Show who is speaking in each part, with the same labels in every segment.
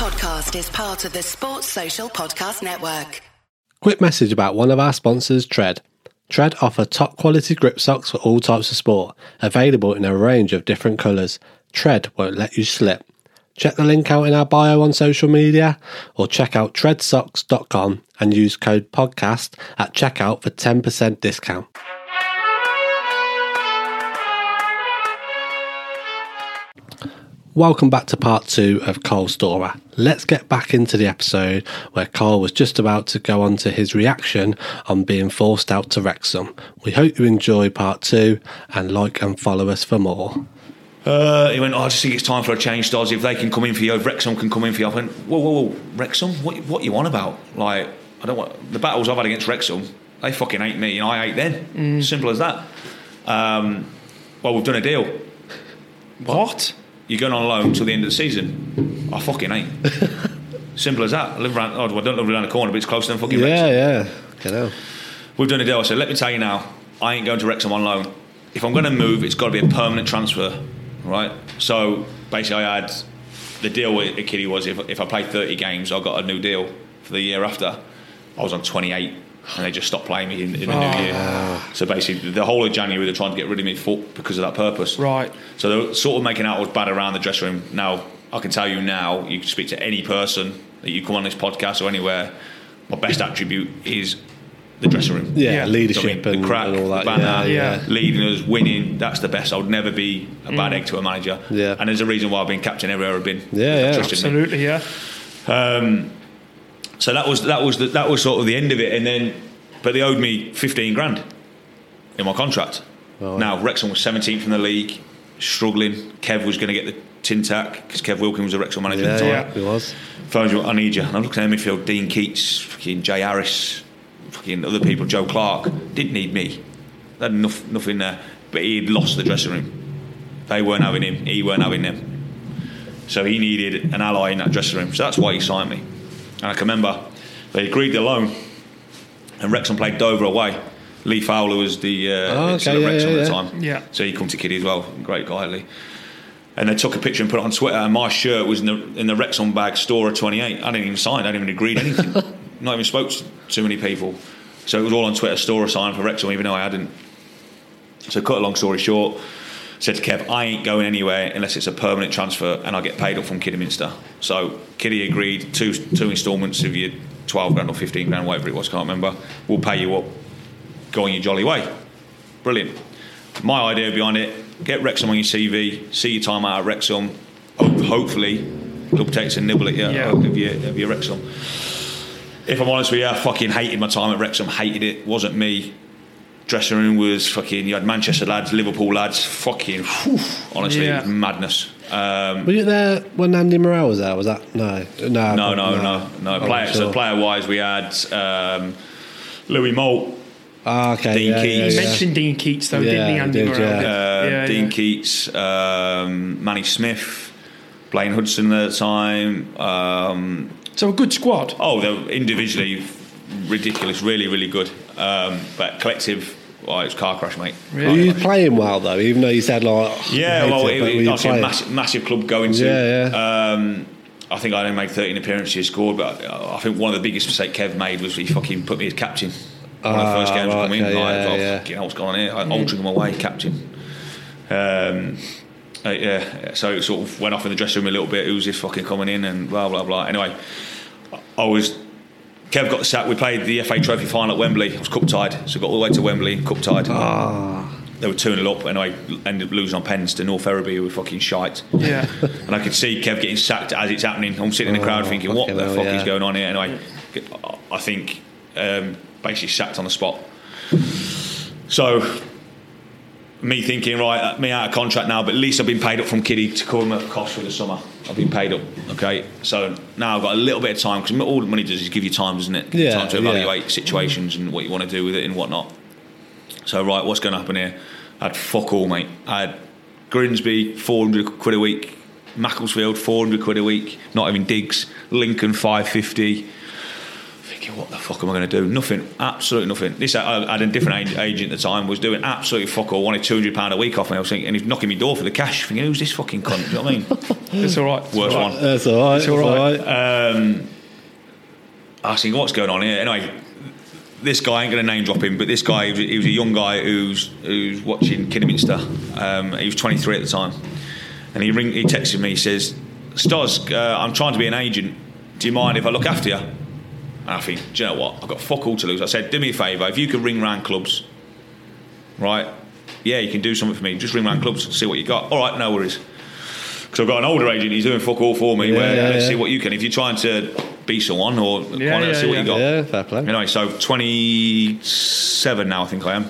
Speaker 1: podcast is part of the Sports Social Podcast Network.
Speaker 2: Quick message about one of our sponsors, Tred. Tred offer top quality grip socks for all types of sport, available in a range of different colours. Tred won't let you slip. Check the link out in our bio on social media or check out tredsocks.com and use code podcast at checkout for 10% discount. Welcome back to part two of Cole's story. Let's get back into the episode where Cole was just about to go on to his reaction on being forced out to Wrexham. We hope you enjoy part two and like and follow us for more.
Speaker 3: Uh, he went, oh, I just think it's time for a change, Stos. If they can come in for you, if Wrexham can come in for you. I went, whoa, whoa, whoa, Wrexham? What, what you on about? Like, I don't want the battles I've had against Wrexham. They fucking hate me, and I hate them. Simple as that. Um, well, we've done a deal.
Speaker 4: What?
Speaker 3: You're going on loan till the end of the season. I fucking ain't. Simple as that. I live around. Oh, I don't live around the corner, but it's closer than fucking Wrexham.
Speaker 2: Yeah, yeah. You know.
Speaker 3: We've done a deal. I said, let me tell you now, I ain't going to Wrexham on loan. If I'm going to move, it's got to be a permanent transfer, right? So basically, I had the deal with Kiddie was if, if I played 30 games, I got a new deal for the year after. I was on 28, and they just stopped playing me in, in the new oh. year. So basically, the whole of January, they're trying to get rid of me for, because of that purpose.
Speaker 4: Right.
Speaker 3: So they're sort of making out I was bad around the dressing room. Now, I can tell you now, you can speak to any person that you come on this podcast or anywhere, my best attribute is the dressing room.
Speaker 2: Yeah,
Speaker 4: Yeah.
Speaker 2: leadership
Speaker 3: I mean,
Speaker 2: and,
Speaker 3: the crack,
Speaker 2: and all that.
Speaker 3: the banter,
Speaker 2: yeah,
Speaker 4: yeah.
Speaker 3: leading us, winning. That's the best. I would never be a bad mm. egg to a manager.
Speaker 2: Yeah.
Speaker 3: And there's a reason why I've been captain everywhere I've been.
Speaker 2: Yeah, yeah.
Speaker 3: Trusted me.
Speaker 4: Absolutely, yeah.
Speaker 3: Um, So that was that was the, that was sort of the end of it. And then, but they owed me 15 grand in my contract. Now Wrexham was 17th in the league, struggling. Kev was going to get the tin tack because Kev Wilkins was the Wrexham manager
Speaker 2: Yeah,
Speaker 3: at the time.
Speaker 2: yeah, it was.
Speaker 3: phones you, I need you. And I'm looking at midfield, Dean Keats, fucking Jay Harris, fucking other people, Joe Clark. Didn't need me. They had enough, nothing there. But he'd lost the dressing room. They weren't having him, he weren't having them. So he needed an ally in that dressing room. So that's why he signed me. And I can remember they agreed the loan, and Wrexham played Dover away. Lee Fowler was the uh,
Speaker 2: Oh, okay,
Speaker 3: at
Speaker 2: yeah,
Speaker 3: Wrexham
Speaker 2: yeah,
Speaker 3: at the time.
Speaker 4: Yeah.
Speaker 3: So he come to Kiddie as well. Great guy, Lee. And they took a picture and put it on Twitter. And my shirt was in the in the Wrexham bag store at 28. I didn't even sign. I didn't even agreed anything. Not even spoke to too many people. So it was all on Twitter. Storer sign for Wrexham, even though I hadn't. So cut a long story short, said to Kev, I ain't going anywhere unless it's a permanent transfer and I get paid up from Kidderminster. So Kiddie agreed two two instalments of your 12 grand or 15 grand, whatever it was, can't remember. We'll pay you up. Go on your jolly way. Brilliant. My idea behind it: get Wrexham on your CV, see your time out at Wrexham. Hope, hopefully, club takes a nibble at you
Speaker 4: Yeah.
Speaker 3: of your of your Wrexham. If I'm honest with you, I fucking hated my time at Wrexham. Hated it. Wasn't me. Dressing room was fucking. You had Manchester lads, Liverpool lads. Fucking. whew, honestly,
Speaker 4: Yeah.
Speaker 3: madness. Um,
Speaker 2: Were you there when Andy Morrell was there? Was that no? No,
Speaker 3: no, no, no, no.
Speaker 2: I'm
Speaker 3: Player,
Speaker 2: not
Speaker 3: So
Speaker 2: sure.
Speaker 3: player wise, we had um, Louis Moult,
Speaker 2: Ah, okay.
Speaker 3: Dean
Speaker 2: yeah,
Speaker 3: Keats.
Speaker 2: Yeah,
Speaker 4: You
Speaker 2: yeah.
Speaker 4: mentioned Dean Keats, though,
Speaker 2: Yeah,
Speaker 4: didn't he?
Speaker 2: he
Speaker 4: Andy
Speaker 2: did,
Speaker 4: Morrell
Speaker 2: yeah.
Speaker 3: uh,
Speaker 4: yeah,
Speaker 3: Dean. Keats, um, Manny Smith, Blaine Hudson at the time. Um,
Speaker 4: So a good squad.
Speaker 3: oh, they were individually ridiculous, really, really good. Um, but collective, well, it was car crash, mate.
Speaker 2: Were you playing well though? Even though you said like oh,
Speaker 3: Yeah,
Speaker 2: I hate
Speaker 3: well,
Speaker 2: it,
Speaker 3: it, it, obviously a massive, massive club going to.
Speaker 2: Yeah, yeah.
Speaker 3: Um, I think I only made 13 appearances, scored, but I think one of the biggest mistakes Kev made was he fucking put me as captain. One of the
Speaker 2: Ah,
Speaker 3: first games I
Speaker 2: right,
Speaker 3: come in,
Speaker 2: okay,
Speaker 3: like,
Speaker 2: yeah,
Speaker 3: oh,
Speaker 2: yeah.
Speaker 3: fucking hell, what's going on here? I altered him away, captain. Um, uh, yeah, so it sort of went off in the dressing room a little bit. Who's this fucking coming in and blah blah blah. Anyway, I was. Kev got sacked. We played the FA Trophy final at Wembley. It was cup tied, so we got all the way to Wembley, cup tied.
Speaker 2: Ah.
Speaker 3: They were 2 0 up, and I ended up losing on pens to North Ferriby, who were fucking shite.
Speaker 4: Yeah.
Speaker 3: And I could see Kev getting sacked as it's happening. I'm sitting in the crowd
Speaker 2: Oh,
Speaker 3: thinking, what the
Speaker 2: hell,
Speaker 3: fuck
Speaker 2: yeah.
Speaker 3: is going on here? Anyway, I think um, basically sacked on the spot. So, me thinking, right, me out of contract now, but at least I've been paid up from Kiddie to cover my costs for the summer. I've been paid up, okay? So now I've got a little bit of time, because all the money does is give you time, doesn't it? Give
Speaker 2: Yeah,
Speaker 3: time to
Speaker 2: yeah.
Speaker 3: evaluate situations and what you want to do with it and whatnot. So right, what's going to happen here? I had fuck all, mate. I had Grimsby, 400 quid a week. Macclesfield, 400 quid a week. Not even digs. Lincoln, 550. Thinking, what the fuck am I going to do? Nothing, absolutely nothing. This I, I had a different agent at the time, was doing absolutely fuck all. Wanted two hundred pound a week off me. I was thinking, and he's knocking me door for the cash. Thinking, who's this fucking cunt? Do you know what I mean?
Speaker 4: It's all right. It's
Speaker 3: Worst
Speaker 4: all right.
Speaker 3: one.
Speaker 2: That's all right.
Speaker 4: It's all right.
Speaker 3: Um, I was thinking, what's going on here? Anyway, this guy I ain't going to name drop him, but this guy he was, he was a young guy who's who's watching Kidderminster. Um, he was 23 at the time, and he ring he texted me. He says, "Stos, uh, I'm trying to be an agent. Do you mind if I look after you?" And I think, do you know what? I've got fuck all to lose. I said, "Do me a favour. If you could ring round clubs, right? Yeah, you can do something for me. Just ring round clubs, see what you got. All right, no worries." Because I've got an older agent, he's doing fuck all for me.
Speaker 2: Yeah,
Speaker 3: where
Speaker 2: yeah,
Speaker 3: let's
Speaker 2: yeah.
Speaker 3: see what you can. If you're trying to be someone or
Speaker 4: Yeah, yeah,
Speaker 3: see what you got.
Speaker 2: Yeah, fair play.
Speaker 3: Anyway, so 27 now, I think I am.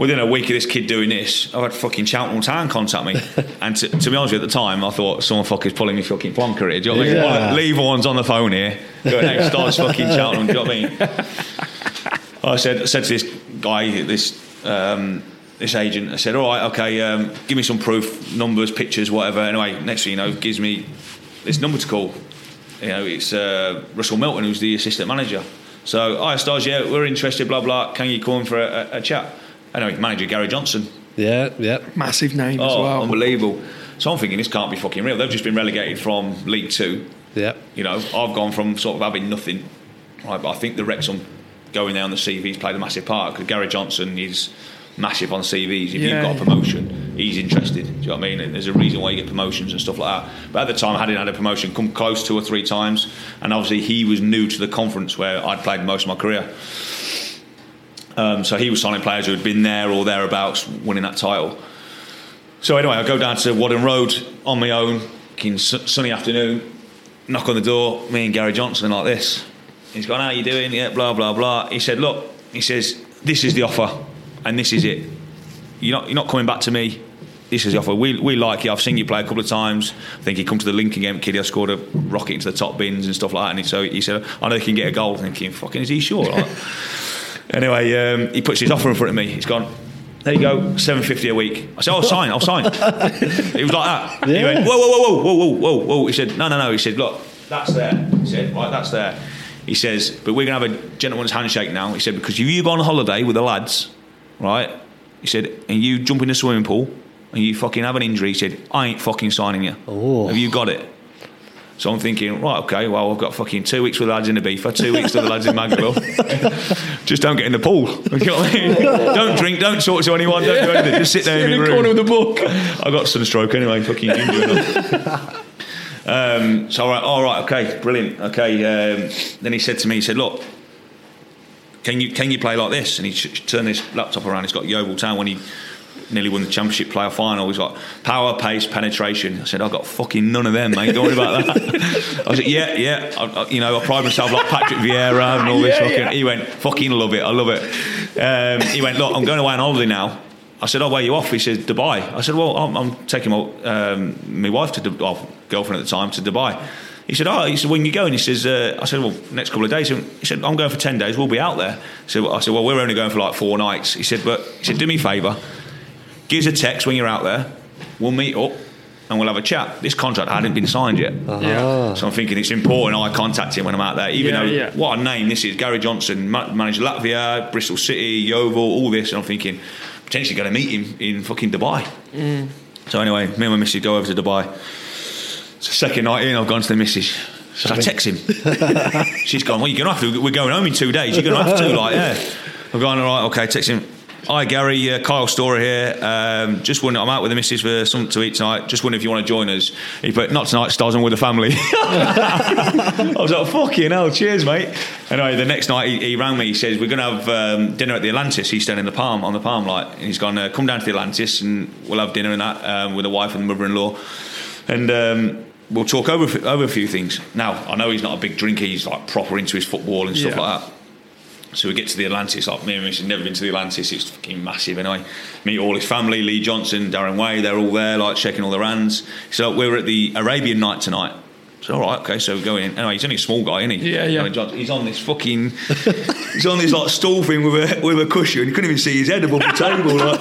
Speaker 3: Within a week of this kid doing this, I've had fucking Cheltenham Town contact me. and to, to be honest with you, at the time, I thought someone fucking pulling me fucking plonker here. Do you know what I mean?
Speaker 2: Yeah.
Speaker 3: Leave one's on the phone here. Go next, starts fucking Cheltenham. Do you know what I mean? I said, I said to this guy, this um, this agent, I said, all right, okay, um, give me some proof, numbers, pictures, whatever. Anyway, next thing you know, gives me this number to call. You know, it's uh, Russell Milton, who's the assistant manager. So, hi, Stos, yeah, we're interested, blah, blah. Can you come for a, a, a chat? Anyway, manager Gary Johnson.
Speaker 2: Yeah, yeah.
Speaker 4: Massive name as
Speaker 3: Oh,
Speaker 4: well.
Speaker 3: unbelievable. So I'm thinking this can't be fucking real. They've just been relegated from League Two.
Speaker 2: Yeah.
Speaker 3: You know, I've gone from sort of having nothing, right? But I think the Wrexham going there on the CVs played a massive part because Gary Johnson is massive on CVs. If
Speaker 4: Yeah.
Speaker 3: you've got a promotion, he's interested. Do you know what I mean? And there's a reason why you get promotions and stuff like that. But at the time, I hadn't had a promotion, come close two or three times, and obviously he was new to the conference where I'd played most of my career. Um, so he was signing players who had been there or thereabouts, winning that title. So anyway, I go down to Whaddon Road on my own, sunny afternoon, knock on the door, me and Gary Johnson like this. He's gone, how you doing? Yeah, blah, blah, blah. He said, look, he says, this is the offer and this is it. You're not, you're not coming back to me. This is the offer. We, we like you. I've seen you play a couple of times. I think he come to the Lincoln game, kid. I scored a rocket into the top bins and stuff like that. And so he said, I know he can get a goal. Thinking, fucking, is he sure? Like, Anyway, um, he puts his offer in front of me. He's gone. There you go, seven fifty a week. I said, "Oh, I'll sign. I'll sign." he was like that. He went, "Whoa, whoa, whoa, whoa, whoa, whoa, whoa!" He said, "No, no, no." He said, "Look, that's there." He said, "Right, that's there." He says, "But we're gonna have a gentleman's handshake now." He said, "Because if you go on holiday with the lads, right?" He said, "And you jump in the swimming pool and you fucking have an injury." He said, "I ain't fucking signing you.
Speaker 2: Oh.
Speaker 3: Have you got it?" So I'm thinking, right, okay, well, I've got fucking two weeks with the lads in the beefer, two weeks with the lads in Magaluf. Just don't get in the pool. You know I mean? don't drink, don't talk to anyone, don't do anything. Just sit there in,
Speaker 4: in the
Speaker 3: room.
Speaker 4: corner of the book.
Speaker 3: I got sunstroke anyway, fucking ginger. Um, so all right, all right, okay, brilliant. Okay, um, then he said to me, he said, look, can you can you play like this? And he ch- turned his laptop around. He's got Yeovil Town when he nearly won the championship player final. He's like power, pace, penetration. I said, I've got fucking none of them, mate. Don't worry about that. I was like, yeah, yeah. I, I, you know, I pride myself like Patrick Vieira and all this.
Speaker 4: Yeah,
Speaker 3: fucking.
Speaker 4: yeah.
Speaker 3: He went, fucking love it. I love it. Um, he went, look, I'm going away on holiday now. I said, oh, where you off? He said, Dubai. I said, well, I'm, I'm taking my, um, my wife to, Dubai, girlfriend at the time, to Dubai. He said, oh, he said, when you going? He says, uh, I said, well, next couple of days. He said, I'm going for 10 days. We'll be out there. So I said, well, we're only going for like four nights. He said, but, he said, do me a favour. Give us a text when you're out there. We'll meet up and we'll have a chat. This contract hadn't been signed yet.
Speaker 4: Yeah.
Speaker 3: So I'm thinking it's important I contact him when I'm out there, even
Speaker 4: Yeah,
Speaker 3: though
Speaker 4: yeah.
Speaker 3: what a name this is. Gary Johnson ma- managed Latvia, Bristol City, Yeovil, all this, and I'm thinking potentially going to meet him in fucking Dubai.
Speaker 4: Mm.
Speaker 3: So anyway, me and my missus go over to Dubai. It's the second night in, I've gone to the missus. So I text him. She's gone, well, you're going to have to, we're going home in two days. You're going to have to, like, yeah. I've gone, all right, okay, text him. Hi, Gary, uh, Kyle Storer here. Um, just wondering, I'm out with the missus for something to eat tonight. Just wondering if you want to join us. He put, not tonight, Stos, I'm with the family. I was like, fucking hell, cheers, mate. Anyway, the next night he, he rang me. He says, We're going to have um, dinner at the Atlantis. He's staying in the Palm, on the Palm, like. And he's gone, uh, Come down to the Atlantis and we'll have dinner and that um, with the wife and the mother in law. And um, we'll talk over, over a few things. Now, I know he's not a big drinker, he's like proper into his football and stuff
Speaker 4: Yeah.
Speaker 3: like that. So we get to the Atlantis. Like me and had never been to the Atlantis. It's fucking massive. Anyway, meet all his family. Lee Johnson, Darren Way. They're all there, like shaking all their hands. So we were at the Arabian night tonight. So all right, okay. So we're going in. Anyway, he's only a small guy, isn't he?
Speaker 4: Yeah, yeah.
Speaker 3: Johnson. He's on this fucking. he's on this like stool thing with a with a cushion. You couldn't even see his head above the table. Like,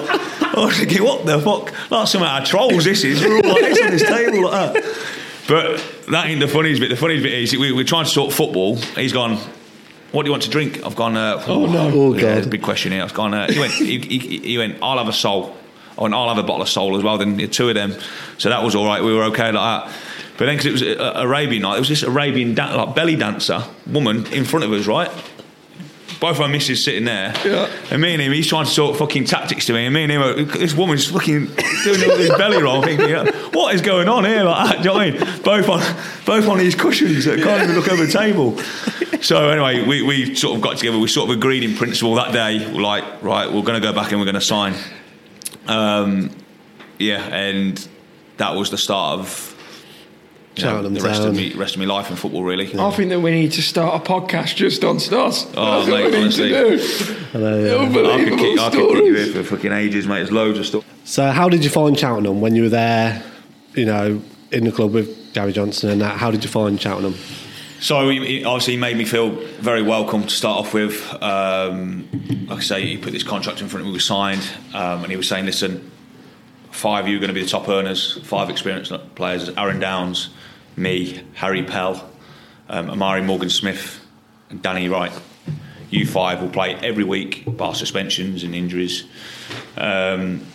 Speaker 3: I was thinking, what the fuck? Like some of trolls. This is. We're all like this on this table like that. But that ain't the funniest bit. The funniest bit is we, we're trying to talk football. He's gone. What do you want to drink? I've gone. Uh,
Speaker 4: Oh, no.
Speaker 2: Oh, God.
Speaker 3: a big question here. I've gone. Uh, he went. He, he, he went. I'll have a Sol. I went. I'll have a bottle of Sol as well. Then two of them. So that was all right. We were okay like that. But then because it was uh, Arabian night, there was this Arabian dan- like belly dancer woman in front of us, right? Both our missus sitting there,
Speaker 4: Yeah.
Speaker 3: and me and him, he's trying to sort fucking tactics to me, and me and him, are- this woman's fucking doing all this belly roll, thinking, what is going on here? Like do you know what I mean? Both on, both on these cushions that can't even look over the table. So anyway, we, we sort of got together. We sort of agreed in principle that day, like, right, we're going to go back and we're going to sign. Um, yeah, and that was the start of know, the rest of me, rest of my life in football, really.
Speaker 4: I think that we need to start a podcast just on Stos.
Speaker 3: Oh,
Speaker 4: That's
Speaker 3: mate,
Speaker 4: what we need
Speaker 3: honestly.
Speaker 4: to do.
Speaker 2: Hello, yeah.
Speaker 3: I could
Speaker 4: Unbelievable
Speaker 3: keep, I could keep you here for fucking ages, mate. There's loads of stuff.
Speaker 2: So, how did you find Cheltenham when you were there? You know, in the club with Gary Johnson and that. How did you find Cheltenham?
Speaker 3: So he, he obviously made me feel very welcome to start off with. Um, like I say, he put this contract in front of me, we signed, um, and he was saying, "Listen, five of you are going to be the top earners. Five experienced players: Aaron Downes, me, Harry Pell, um, Amari Morgan Smith, and Danny Wright. You five will play every week, bar suspensions and injuries. Um,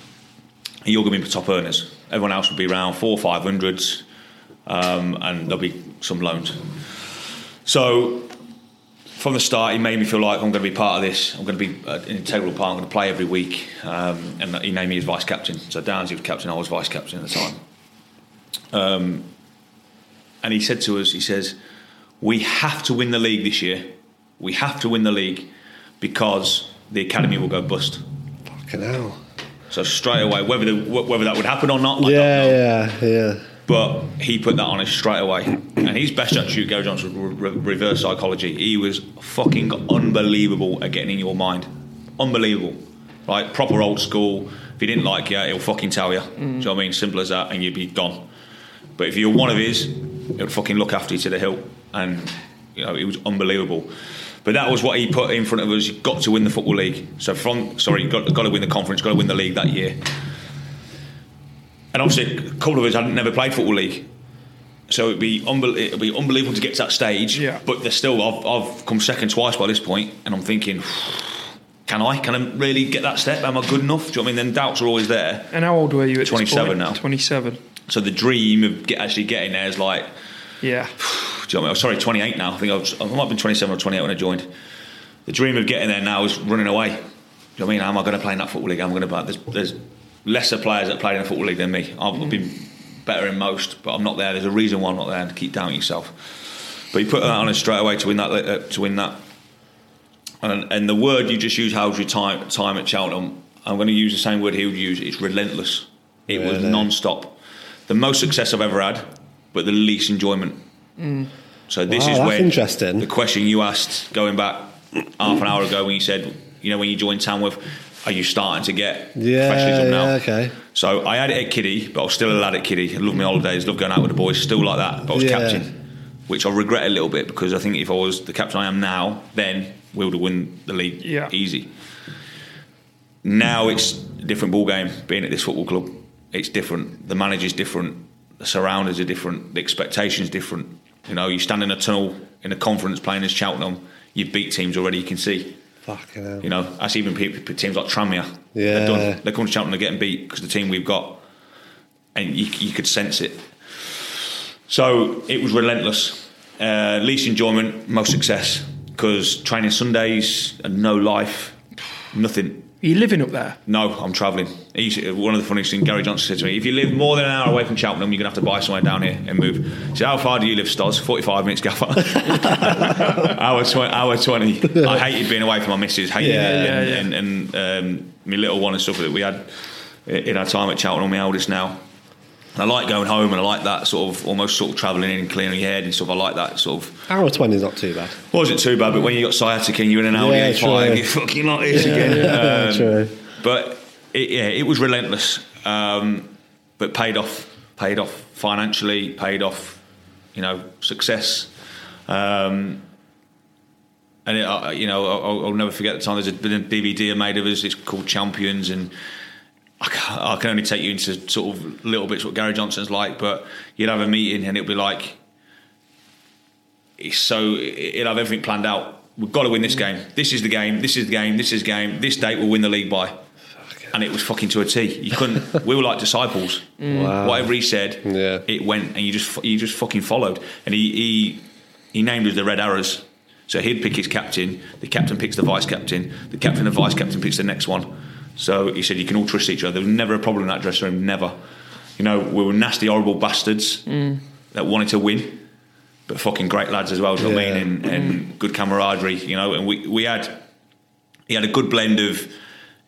Speaker 3: you're going to be the top earners. Everyone else will be around four, five hundreds, um, and there'll be some loans." So from the start, he made me feel like I'm going to be part of this. I'm going to be uh, an integral part. I'm going to play every week. Um, and he named me as vice captain. So Downes, he was captain. I was vice captain at the time. Um, and he said to us, he says, "We have to win the league this year. We have to win the league because the academy will go bust."
Speaker 2: Fucking hell.
Speaker 3: So straight away, whether the, whether that would happen or not, I don't know.
Speaker 2: Yeah, yeah, yeah.
Speaker 3: But he put that on us straight away. And his best attribute, Gary Johnson, was re- re- reverse psychology. He was fucking unbelievable at getting in your mind. Unbelievable. Like, proper old school. If he didn't like you, he'll fucking tell you. Do you know what I mean? Simple as that, and you'd be gone. But if you're one of his, he'll fucking look after you to the hilt. And, you know, it was unbelievable. But that was what he put in front of us. You've got to win the Football League. So, from, sorry, got, got to win the conference, got to win the league that year. And obviously, a couple of us hadn't never played football league, so it'd be unbel- it'd be unbelievable to get to that stage.
Speaker 4: Yeah.
Speaker 3: But there's still, I've, I've come second twice by this point, and I'm thinking, can I? Can I really get that step? Am I good enough? Do you know what I mean? Then doubts are always there.
Speaker 4: And how old were you at this
Speaker 3: 27
Speaker 4: point?
Speaker 3: now.
Speaker 4: 27.
Speaker 3: So the dream of get, actually getting there is like,
Speaker 4: Yeah.
Speaker 3: do you know what I mean? I'm sorry, 28 now. I think I, was, I might have been 27 or 28 when I joined. The dream of getting there now is running away. Do you know what I mean? Am I going to play in that football league? I'm going to play. There's, there's lesser players that played in the football league than me. I've
Speaker 4: Mm.
Speaker 3: been better in most, but I'm not there. There's a reason why I'm not there, and keep doubting yourself. But you put that on us straight away to win that. Uh, to win that, and, and the word you just used, how's your time time at Cheltenham? I'm going to use the same word he would use. It's relentless. It was non-stop. The most success I've ever had, but the least enjoyment. So this
Speaker 2: Wow,
Speaker 3: is
Speaker 2: that's
Speaker 3: when
Speaker 2: interesting.
Speaker 3: the question you asked going back half an hour ago when you said, you know, when you joined Tamworth, are you starting to get
Speaker 2: Yeah,
Speaker 3: professionalism now?
Speaker 2: okay.
Speaker 3: So I had it at Kiddie, but I was still a lad at Kiddie. I love my holidays, love going out with the boys, still like that. But I was
Speaker 2: Yeah.
Speaker 3: captain, which I regret a little bit because I think if I was the captain I am now, then we would have won the league
Speaker 4: Yeah.
Speaker 3: easy. Now it's a different ball game. Being at this football club, it's different. The manager's different. The surroundings are different. The expectations different. You know, you stand in a tunnel in a conference playing as Cheltenham. You beat teams already. You can see.
Speaker 2: Fucking hell.
Speaker 3: You know, that's even people, teams like Tranmere.
Speaker 2: Yeah.
Speaker 3: They're done. They're coming to Cheltenham, they're getting beat because the team we've got, and you, you could sense it. So it was relentless. Uh, least enjoyment, most success because training Sundays and no life, nothing.
Speaker 4: Are you living up there?
Speaker 3: No, I'm travelling. One of the funniest things Gary Johnson said to me: if you live more than an hour away from Cheltenham, you're gonna have to buy somewhere down here and move. So how far do you live, Stos? 45 minutes, Gaffer. hour, tw- hour 20. I hated being away from my missus. Hated
Speaker 2: Yeah,
Speaker 3: it.
Speaker 4: yeah,
Speaker 3: and,
Speaker 4: yeah.
Speaker 3: and, and um, my little one and stuff that we had in our time at Cheltenham. My eldest now. I like going home and I like that sort of almost sort of travelling in and clearing your head and stuff. I like that sort of
Speaker 2: Hour 20 is not too bad.
Speaker 3: wasn't too bad, but when you got sciatica and you're in an Audi
Speaker 2: Yeah,
Speaker 3: A5,
Speaker 2: true.
Speaker 3: you're fucking like this again. Um,
Speaker 2: True.
Speaker 3: But it, yeah, it was relentless, um, but paid off. Paid off financially. Paid off, you know, success. Um, and it, uh, you know, I'll, I'll never forget the time. There's a DVD I made of us. It's called Champions, and I can, I can only take you into sort of little bits what Gary Johnson's like, but you'd have a meeting and it'd be like, it's so it'll have everything planned out. We've got to win this game. This is the game. This is the game. This is the game. This date we'll win the league by. And it was fucking to a T. You couldn't. we were like disciples. Mm.
Speaker 2: Wow.
Speaker 3: Whatever he said,
Speaker 2: Yeah.
Speaker 3: it went, and you just you just fucking followed. And he he, he named us the Red Arrows. So he'd pick his captain. The captain picks the vice captain. The captain and vice captain picks the next one. So he said you can all trust each other. There was never a problem in that dressing room. Never. You know, we were nasty, horrible bastards mm. that wanted to win but fucking great lads as well. Do you know what I mean? And, and mm. good camaraderie, you know. And we, we had he had a good blend of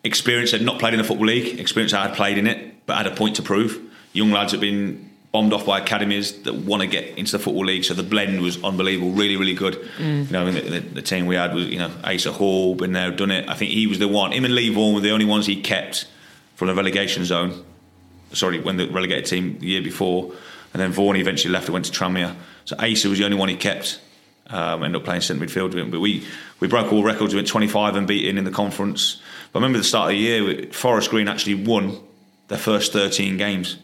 Speaker 3: experience. Had not played in the football league, experience I had played in it, but had a point to prove. Young lads had been bombed off by academies that want to get into the football league. So the blend was unbelievable, really, really good. You know, and the, the, the team we had was you know Asa Hall, been there, done it. I think he was the one. Him and Lee Vaughan were the only ones he kept from the relegation zone. Sorry, when the relegated team the year before, and then Vaughan eventually left and went to Tranmere. So Asa was the only one he kept. Um, ended up playing centre midfield with him, but we we broke all records. We went 25 and beaten in the conference. But I remember the start of the year, Forest Green actually won their first 13 games,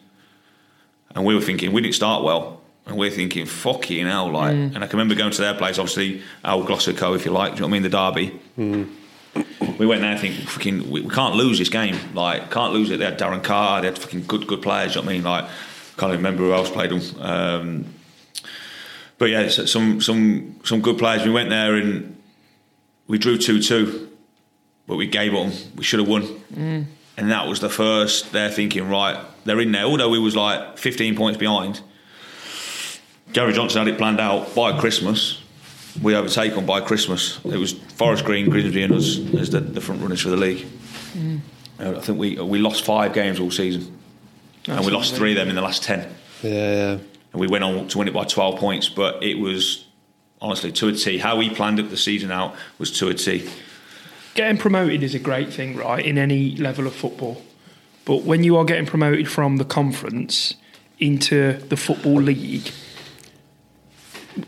Speaker 3: and we were thinking we didn't start well, and we're thinking fucking hell, like. Mm. And I can remember going to their place, obviously El Glosico, if you like, do you know what I mean, the derby. Mm. We went there thinking, fucking, we, we can't lose this game. Like, can't lose it. They had Darren Carr, they had fucking good, good players. do You know what I mean? Like, can't even remember who else played them. Um, but yeah, so some some some good players. We went there and we drew two two, but we gave them. We should have won. Mm. And that was the first. They're thinking, right, they're in there. Although we was like 15 points behind. Gary Johnson had it planned out by Christmas. We overtake them by Christmas. It was Forest Green, Grimsby, and us as the, the front runners for the league. Uh, I think we we lost five games all season, and we lost three of them in the last ten.
Speaker 2: Yeah, yeah.
Speaker 3: And we went on to win it by 12 points, but it was honestly to a T. How we planned up the season out was to a T.
Speaker 4: Getting promoted is a great thing, right, in any level of football. But when you are getting promoted from the conference into the football league,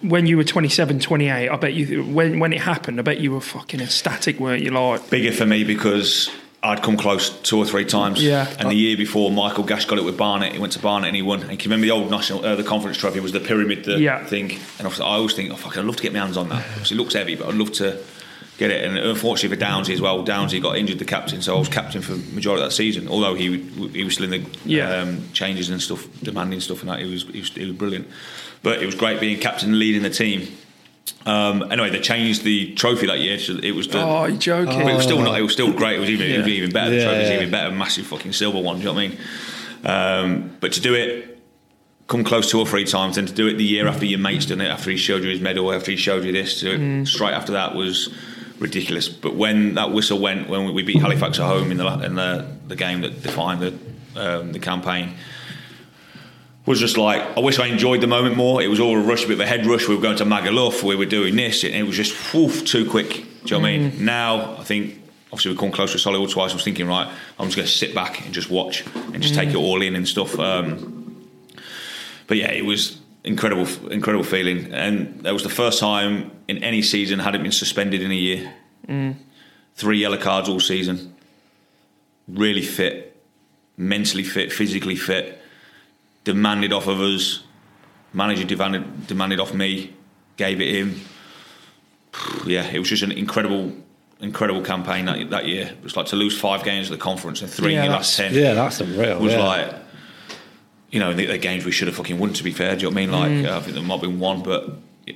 Speaker 4: when you were 27, 28, I bet you, when, when it happened, I bet you were fucking ecstatic, weren't you? Like,
Speaker 3: Bigger for me because I'd come close two or three times.
Speaker 4: Yeah.
Speaker 3: And the year before, Michael Gash got it with Barnet. He went to Barnet and he won. And can you remember the old national, uh, the conference trophy was the pyramid the
Speaker 4: Yeah.
Speaker 3: thing. And I always think, oh fuck, I'd love to get my hands on that. Obviously, it looks heavy, but I'd love to get it. And unfortunately for Downsy as well, Downsy got injured, the captain, so I was captain for the majority of that season. Although he he was still in the
Speaker 4: Yeah.
Speaker 3: um, changes and stuff, demanding stuff and that. He was, he was he was brilliant. But it was great being captain, and leading the team. Um, anyway, they changed the trophy that year. So it was the,
Speaker 4: oh, you're joking.
Speaker 3: but it was still not. It was still great. It was even, it was even better. The
Speaker 2: Yeah,
Speaker 3: trophy was
Speaker 2: yeah.
Speaker 3: even better. Massive fucking silver one. Do you know what I mean? Um, but to do it, come close two or three times, and to do it the year after your mate's done it, after he showed you his medal, after he showed you this, to
Speaker 4: Mm.
Speaker 3: straight after that was ridiculous. But when that whistle went, when we beat Halifax at home in the in the, the game that defined the um, the campaign. Was just like I wish I enjoyed the moment more. It was all a rush, a bit of a head rush. We were going to Magaluf, we were doing this, and it was just woof, too quick. Do you know what I
Speaker 4: Mm.
Speaker 3: mean? Now I think obviously we've come close to Solihull twice. I was thinking, right, I'm just going to sit back and just watch and just
Speaker 4: Mm.
Speaker 3: take it all in and stuff. Um, but yeah, it was incredible, incredible feeling, and that was the first time in any season hadn't been suspended in a year.
Speaker 4: Mm.
Speaker 3: Three yellow cards all season. Really fit, mentally fit, physically fit. Demanded off of us. Manager demanded demanded off me. Gave it him. Yeah, it was just an incredible, incredible campaign that, that year. It was like to lose five games at the conference and three
Speaker 4: Yeah,
Speaker 3: in your last ten
Speaker 2: Yeah, that's unreal.
Speaker 3: was
Speaker 2: yeah.
Speaker 3: like, you know, the, the games we should have fucking won. To be fair, do you know what I mean? Like, uh, I think there might have been one, but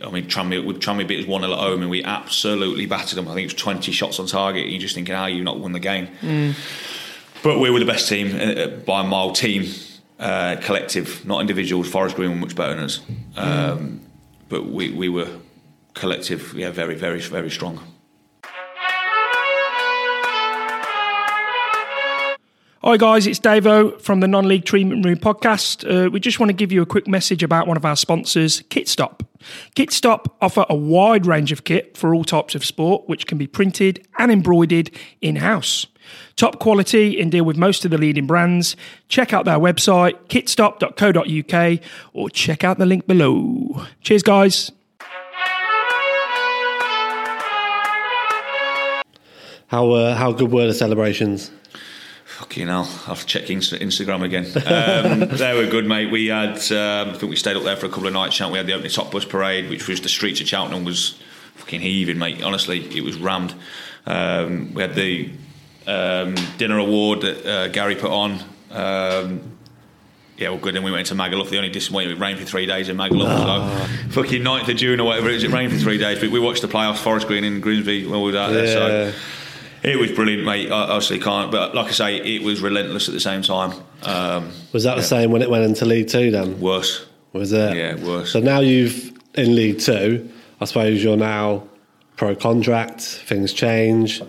Speaker 3: I mean, Tranmere, with Tranmere beat us one 0 at home, and we absolutely battered them. I think it was twenty shots on target. And you're just thinking, how you not won the game? But we were the best team uh, by a mile. Team, uh, collective, not individuals. Forest Green were much better than us, um, but we we were collective. Yeah, very very very strong.
Speaker 4: Hi guys, it's Davo from the Non-League Treatment Room podcast. Uh, we just want to give you a quick message about one of our sponsors, Kitstop. Kitstop offer a wide range of kit for all types of sport, which can be printed and embroidered in-house. Top quality and deal with most of the leading brands. Check out their website, kitstop.co.uk, or check out the link below. Cheers, guys.
Speaker 2: How uh, how good were the celebrations?
Speaker 3: Fucking hell, I'll have to check Instagram again. Um, they were good, mate. We had, um, I think we stayed up there for a couple of nights. We had the opening top bus parade, which was the streets of Cheltenham was fucking heaving, mate. Honestly, it was rammed. Um, we had the um, dinner award that uh, Gary put on. Um, yeah, well, good. Then we went to Magaluf. The only disappointment, it rained for three days in Magaluf. So, fucking 9th of June or whatever it was, it rained for three days. But we watched the playoffs, Forest Green in Grimsby when we were out there.
Speaker 2: Yeah.
Speaker 3: So it was brilliant, mate. I obviously can't, but like I say, it was relentless at the same time. Um,
Speaker 2: Was that the same when it went into League Two then?
Speaker 3: worse.
Speaker 2: Was it?
Speaker 3: Yeah, worse.
Speaker 2: So now you've in League Two. I suppose you're now pro contract. Things change.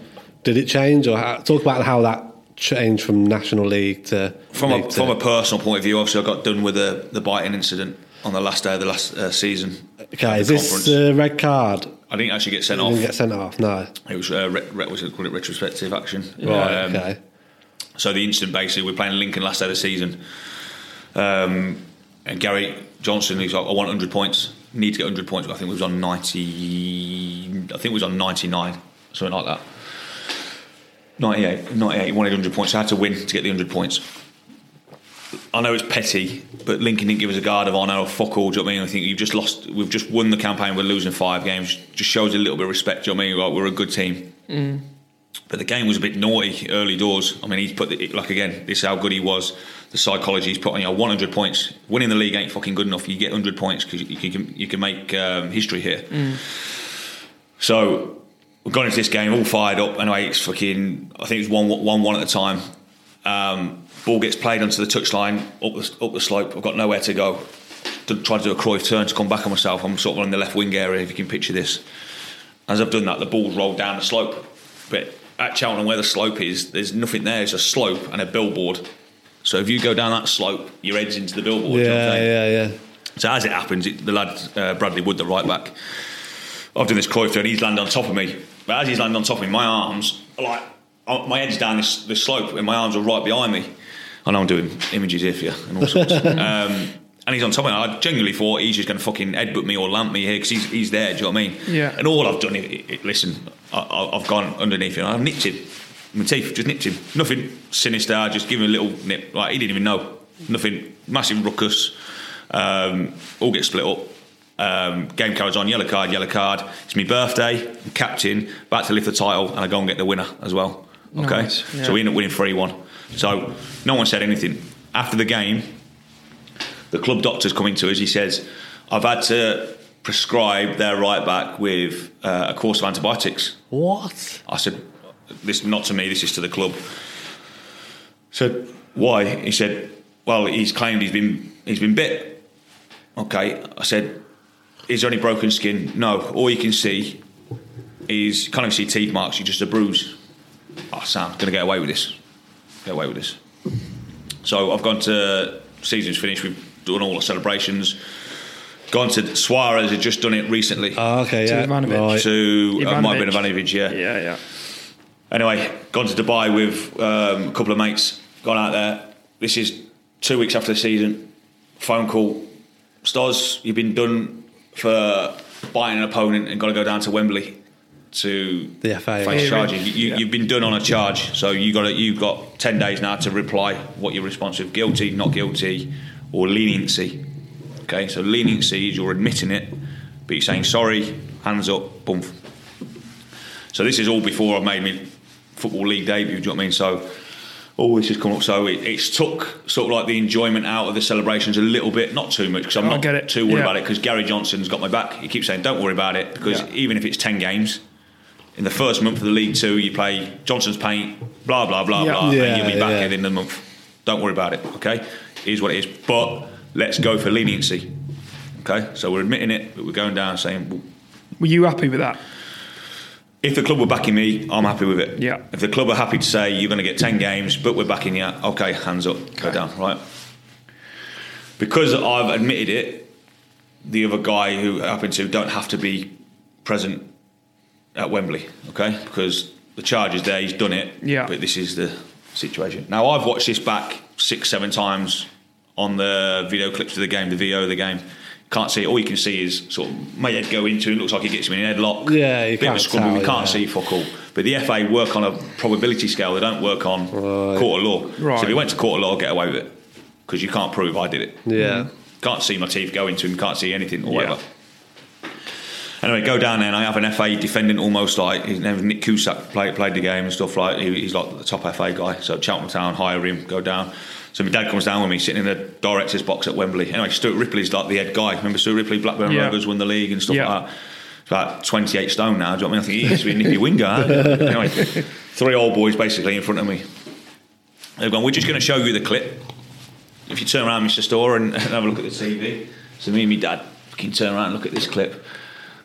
Speaker 2: Did it change, or how, talk about how that changed from National League to
Speaker 3: From
Speaker 2: League
Speaker 3: a, from a personal point of view, obviously, I got done with the, the biting incident on the last day of the last uh, season.
Speaker 2: okay, is this a red card?
Speaker 3: I didn't actually get sent
Speaker 2: You
Speaker 3: off.
Speaker 2: didn't get sent off. No.
Speaker 3: It was uh, re- re- was it called it retrospective action.
Speaker 2: Right.
Speaker 3: Um,
Speaker 2: okay.
Speaker 3: So the incident basically, we're playing Lincoln last day of the season, um, and Gary Johnson, he's like, I want 100 points. Need to get 100 points. I think it was on 90. I think it was on 99, something like that. 98, 98. He wanted 100 points. So I had to win to get the 100 points. I know it's petty, but Lincoln didn't give us a guard of honour or fuck all. Do you know what I mean? I think you've just lost. We've just won the campaign. We're losing five games. Just shows a little bit of respect. Do you know what I mean? Like, we're a good team. But the game was a bit naughty early doors. I mean, he's put the, like again. This is how good he was. The psychology he's put on you know 100 points. Winning the league ain't fucking good enough. You get 100 points because you, can you can make um, history here. So we've gone into this game all fired up. Anyway, it's fucking. I think it was one one one at the time. Um, ball gets played onto the touchline up the, up the slope. I've got nowhere to go. To try to do a Cruyff turn to come back on myself. I'm sort of on the left wing area. If you can picture this. As I've done that, the ball's rolled down the slope. But at Cheltenham, where the slope is, there's nothing there. It's a slope and a billboard. So if you go down that slope, your head's into the billboard. do you know what I'm
Speaker 2: Yeah, yeah, yeah.
Speaker 3: So as it happens, it, the lad uh, Bradley Wood, the right back, I've done this Cruyff turn. He's landed on top of me, but as he's landed on top of me, my arms are like uh, my head's down this, this slope, and my arms are right behind me. I know I'm doing images here for you and all sorts. um, and he's on top of it. I genuinely thought he's just going to fucking headbutt me or lamp me here because he's, he's there. Do you know what I mean?
Speaker 4: Yeah.
Speaker 3: And all I've done, is, it, it- listen, I, I've gone underneath him. I've nipped him. My teeth just nipped him. Nothing sinister. I just give him a little nip. Like he didn't even know. Nothing. Massive ruckus. Um, all get split up. Um, game carries on. Yellow card. Yellow card. It's my birthday. I'm captain. About to lift the title, and I go and get the winner as well. Okay.
Speaker 4: Nice, yeah.
Speaker 3: So we end up winning three one. So no one said anything after the game. The club doctor's coming to us. He says, "I've had to prescribe their right back with uh, a course of antibiotics."
Speaker 2: What?
Speaker 3: I said, "This not to me. This is to the club." Said, "Why?" He said, "Well, he's claimed he's been he's been bit." Okay, I said, "Is there any broken skin?" No. All you can see is you can't even see teeth marks. You just a bruise. Oh, Sam, gonna get away with this. Get away with this. So I've gone to season's finished. We've done all the celebrations. Gone to Suarez had just done it recently.
Speaker 2: Oh, okay,
Speaker 4: To
Speaker 2: yeah.
Speaker 4: Ivanovic.
Speaker 2: Right.
Speaker 3: to uh, might have been
Speaker 4: Ivanovic.
Speaker 3: Ivanovic, yeah.
Speaker 4: Yeah, yeah.
Speaker 3: Anyway, gone to Dubai with um, a couple of mates. Gone out there. This is two weeks after the season. Phone call. Stos, you've been done for biting an opponent and got to go down to Wembley to
Speaker 2: The FA.
Speaker 3: face
Speaker 4: Yeah.
Speaker 3: charging. You, you,
Speaker 4: Yeah.
Speaker 3: You've been done on a charge, so you got you've got ten days now to reply what you're responsive, guilty, not guilty, or leniency. Okay, so leniency is you're admitting it, but you're saying sorry, hands up, boom. So this is all before I made my football league debut. Do you know what I mean? So all this has come up. So it, it's took sort of like the enjoyment out of the celebrations a little bit, not too much because I'm oh,
Speaker 4: I
Speaker 3: not
Speaker 4: get it.
Speaker 3: too worried
Speaker 4: Yeah.
Speaker 3: about it because Gary Johnson's got my back. He keeps saying, "Don't worry about it," because
Speaker 4: Yeah.
Speaker 3: even if it's ten games. In the first month of the League Two, you play Johnstone's Paint, blah blah blah
Speaker 4: Yeah.
Speaker 3: blah,
Speaker 2: Yeah,
Speaker 3: and you'll be back
Speaker 2: yeah.
Speaker 3: at the end of the month. Don't worry about it. Okay, here's what it is. But let's go for leniency. Okay, so we're admitting it, but we're going down saying, well,
Speaker 4: Were you happy with that?
Speaker 3: if the club were backing me, I'm happy with it.
Speaker 4: Yeah.
Speaker 3: If the club are happy to say you're going to get 10 games, but we're backing you, okay, hands up, go down, right? Because I've admitted it, the other guy who happened to don't have to be present at Wembley, okay? Because the charge is there, he's done it,
Speaker 4: Yeah.
Speaker 3: but this is the situation. Now, I've watched this back six, seven times on the video clips of the game, the VO of the game. Can't see it. All you can see is sort of my head go into. It looks like he gets him in a headlock.
Speaker 2: Yeah, you
Speaker 3: bit of a
Speaker 2: can't tell,
Speaker 3: You can't
Speaker 2: yeah.
Speaker 3: see fuck all. But the FA work on a probability scale. They don't work on court of law.
Speaker 4: Right.
Speaker 3: So if you went to court of law, get away with it because you can't prove I did it.
Speaker 2: Yeah.
Speaker 3: Can't see my teeth go into him. Can't see anything or
Speaker 4: Yeah.
Speaker 3: whatever. Anyway, go down there and I have an FA defendant almost like his name Nick Cusack played played the game and stuff like he, he's like the top FA guy. So Cheltenham Town hire him, go down. So my dad comes down with me, sitting in the director's box at Wembley. Anyway, Stuart Ripley's like the head guy. Remember Stuart Ripley, Blackburn
Speaker 4: Yeah.
Speaker 3: Rovers won the league and stuff
Speaker 4: Yeah.
Speaker 3: like that. He's about 28 stone now. Do you know what I mean? I think he used to be a nippy winger. anyway, three old boys basically in front of me. They've gone, we're just going to show you the clip. If you turn around, Mr. Store, and, and have a look at the TV. So me and my dad fucking turn around and look at this clip.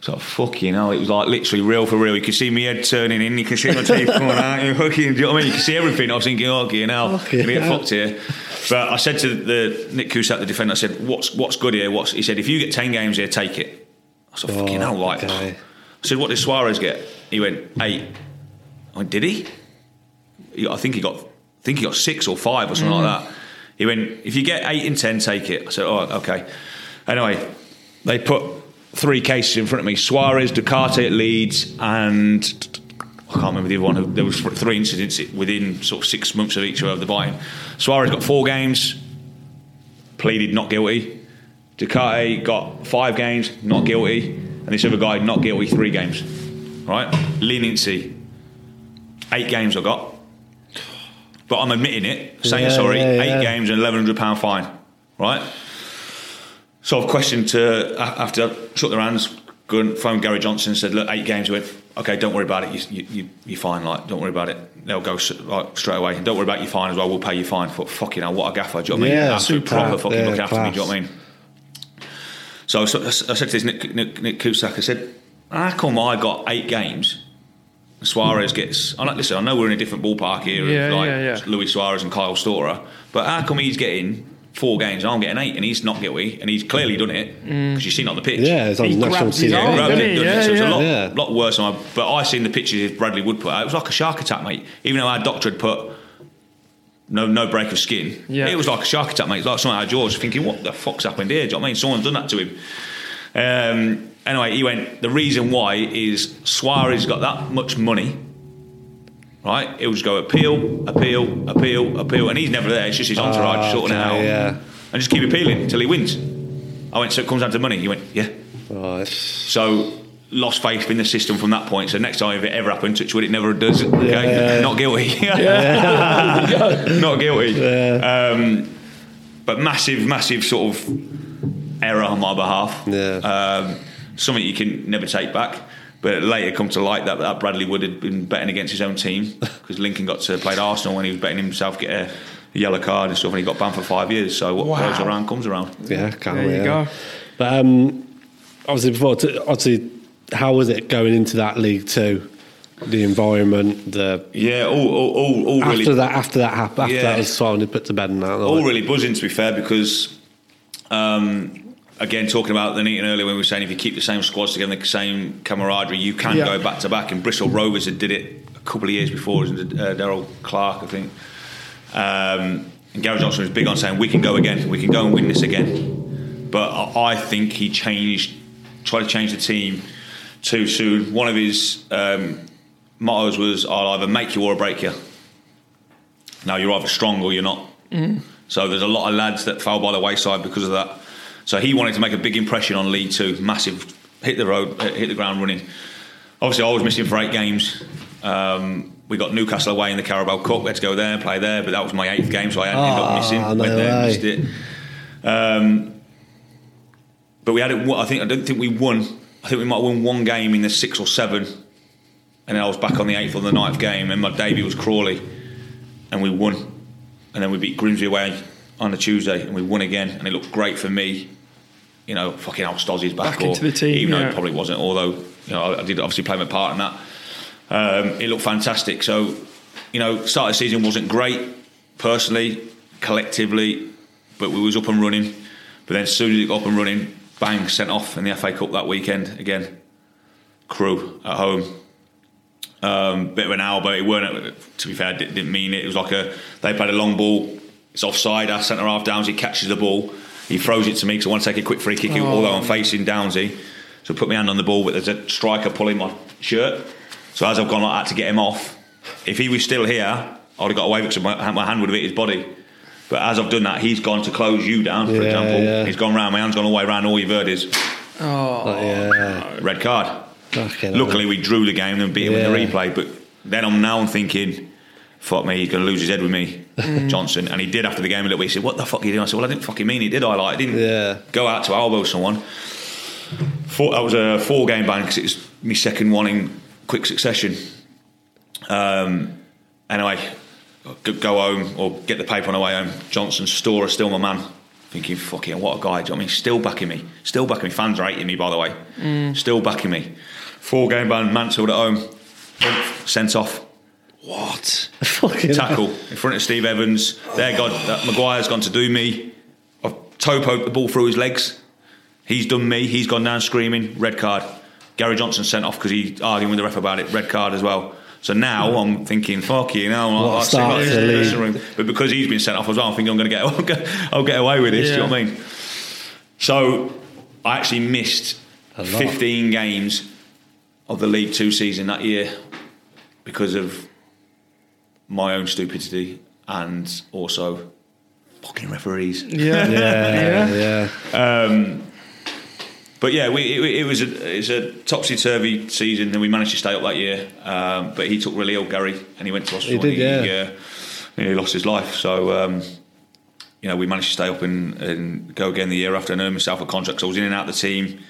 Speaker 3: So fucking hell, it was like literally real for real. You could see my head turning in, you can see my teeth coming out. You fucking, do you know what I mean? You can see everything. I was thinking, oh, you know,
Speaker 2: Fucking
Speaker 3: gonna get fucked here. But I said to the Nick Cusack, the defender, I said, what's what's good here? What's he said? If you get ten games here, take it. I said, oh, fucking hell, like.
Speaker 2: okay.
Speaker 3: I said, what did Suarez get? He went eight. I went, did he? He- I think he got, I think he got six or five or something like mm. that. He went, if you get eight and ten, take it. I said, oh, okay. Anyway, they put three cases in front of me: Suarez, Ducati at Leeds, and I can't remember the other one. There was three incidents within sort of six months of each other of the biting. Suarez got four games, pleaded not guilty. Ducati got five games, not guilty, and this other guy not guilty, three games. Right? Leniency. Eight games I got. But I'm admitting it, saying
Speaker 2: Yeah,
Speaker 3: sorry,
Speaker 2: yeah,
Speaker 3: eight games and eleven hundred pound fine. Right? So I've questioned to after I shook their hands, go and phoned Gary Johnson and said, look, eight games. He went, okay, don't worry about it. You, you, you, you're fine. Like, don't worry about it. They'll go like, straight away. And don't worry about your fine as well. We'll pay your fine. But fucking hell, what a gaffer. Do you know what I mean?
Speaker 2: Yeah,
Speaker 3: Absolute proper fucking
Speaker 2: Yeah,
Speaker 3: look after me. Do you know what I mean? So, so I said to this Nick, Nick, Nick Cusack, I said, how come I got eight games? Suarez gets. I'm like, listen, I know we're in a different ballpark here,
Speaker 4: Yeah,
Speaker 3: like
Speaker 4: yeah, yeah.
Speaker 3: Luis Suarez and Kyle Storer, but how come he's getting four games and I'm getting eight and he's not guilty and he's clearly done it because you've seen it on the pitch.
Speaker 2: Yeah, it's on
Speaker 4: He
Speaker 2: national
Speaker 4: grabbed his
Speaker 2: TV.
Speaker 4: arm,
Speaker 3: Grabbed
Speaker 4: didn't
Speaker 3: it,
Speaker 4: he?
Speaker 3: done it.
Speaker 4: Yeah,
Speaker 3: so it's a lot,
Speaker 2: Yeah.
Speaker 3: lot worse. Than I, but I seen the pictures of Bradley Wood put out. It was like a shark attack, mate. Even though our doctor had put no no break of skin,
Speaker 4: Yeah.
Speaker 3: it was like a shark attack, mate. It was like something out of Jaws. Thinking, what the fuck's happened here? Do you know what I mean? Someone's done that to him. Um, anyway, he went. The reason why is Suarez got that much money. Right, he'll just go appeal, appeal, appeal, appeal, and he's never there. It's just his entourage
Speaker 2: Ah,
Speaker 3: sorting it
Speaker 2: okay,
Speaker 3: out,
Speaker 2: yeah.
Speaker 3: and just keep appealing until he wins. I went, so it comes down to money. He went, yeah.
Speaker 2: Right.
Speaker 3: So lost faith in the system from that point. So next time if it ever happens, touch wood, it never does. Okay,
Speaker 2: Yeah.
Speaker 3: not guilty. not guilty. Um, but massive, massive sort of error on my behalf.
Speaker 2: Yeah.
Speaker 3: Um, something you can never take back. But later come to light that, that Bradley Wood had been betting against his own team because Lincoln got to play at Arsenal when he was betting himself get a, a yellow card and stuff, and he got banned for five years. So what
Speaker 4: Wow.
Speaker 3: goes around comes around.
Speaker 2: Yeah, can't
Speaker 4: There
Speaker 2: we,
Speaker 4: you
Speaker 2: yeah.
Speaker 4: go.
Speaker 2: But um, obviously, before t- obviously, how was it going into that league two? The environment, the
Speaker 3: Yeah, all, all, all, all
Speaker 2: after
Speaker 3: really
Speaker 2: that, after that happened, after
Speaker 3: Yeah.
Speaker 2: that was finally put to bed and that.
Speaker 3: all
Speaker 2: like-
Speaker 3: really buzzing to be fair because um, again talking about the meeting earlier when we were saying if you keep the same squads together the same camaraderie you can
Speaker 4: Yeah.
Speaker 3: go back to back. And Bristol Rovers had did it a couple of years before uh, Darrell Clarke I think. Um, and Gary Johnson was big on saying we can go again. We can go and win this again. But I, I think he changed tried to change the team too soon. One of his um, mottos was I'll either make you or break you. Now you're either strong or you're not. So there's a lot of lads that fell by the wayside because of that. So he wanted to make a big impression on League Two, massive, hit the road, uh, hit the ground running. Obviously, I was missing for eight games. Um, we got Newcastle away in the Carabao Cup. We had to go there and play there, but that was my eighth game, so I ended
Speaker 2: Ah,
Speaker 3: up missing.
Speaker 2: no
Speaker 3: Went there,
Speaker 2: way.
Speaker 3: missed it. Um, but we had it. I think I don't think we won. I think we might have won one game in the six or seven, and then I was back on the eighth or the ninth game, and my debut was Crawley, and we won, and then we beat Grimsby away on the Tuesday, and we won again, and it looked great for me. You know, fucking hell, Stozzy's back,
Speaker 4: Back
Speaker 3: or,
Speaker 4: into the team,
Speaker 3: even though it probably wasn't. Although you know, I did obviously play my part in that. Um, it looked fantastic. So, you know, start of the season wasn't great personally, collectively, but we was up and running. But then as soon as it got up and running, bang, sent off in the FA Cup that weekend again. Crewe at home. Um, bit of an hour, but It weren't. To be fair, didn't didn't mean it. It was like a. They played a long ball. It's offside. Our centre half Downsy catches the ball. He throws it to me because I want to take a quick free kick. Although I'm oh. facing Downsy, so I put my hand on the ball, but there's a striker pulling my shirt. So as I've gone like that to get him off, if he was still here, I would have got away because my, my hand would have hit his body. But as I've done that, he's gone to close you down, for
Speaker 2: Yeah,
Speaker 3: example.
Speaker 2: yeah.
Speaker 3: He's gone round, my hand's gone all the way around all your verdi's.
Speaker 2: Oh, oh yeah.
Speaker 3: Red card.
Speaker 2: Fucking hell.
Speaker 3: Luckily, we drew the game and beat him in the replay. But then I'm now thinking, fuck me, he's going to lose his head with me, Johnson. And he did after the game a little bit. He said, What the fuck are you doing? I said, Well, I didn't fucking mean it, did I? Like, I didn't
Speaker 2: Yeah.
Speaker 3: go out to elbow someone. Four, that was a four game ban because it was my second one in quick succession. Um, anyway, go, home or get the paper on the way home. Johnson, Storer, still my man. Thinking, fucking, what a guy. Do you know I mean? Still backing me. Still backing me. Fans are hating me, by the way. Still backing me. Four game ban, Mansfield at home. Sent off.
Speaker 2: What? Fucking
Speaker 3: Tackle in front of Steve Evans. There, God, that Maguire's gone to do me. I've toe poked the ball through his legs. He's done me. He's gone down screaming. Red card. Gary Johnson sent off because he arguing with the ref about it. Red card as well. So now I'm thinking, fuck you, know,
Speaker 2: What a
Speaker 3: I'll
Speaker 2: start
Speaker 3: sit
Speaker 2: to the
Speaker 3: in the room. But because he's been sent off as well, I'm thinking I'm going to get, I'll get, away with this. Do you know what I mean? So I actually missed 15 games of the League Two season that year because of my own stupidity and also fucking referees.
Speaker 4: Yeah.
Speaker 2: Yeah,
Speaker 4: Yeah.
Speaker 2: yeah.
Speaker 3: But yeah, we, it, it was a, it's a topsy turvy season, and we managed to stay up that year. Um, but he took really ill, Gary, and he went to hospital.
Speaker 2: He did,
Speaker 3: and
Speaker 2: yeah.
Speaker 3: uh, he lost his life. So um, you know, we managed to stay up and, and go again the year after and earn myself a contract. So I was in and out of the team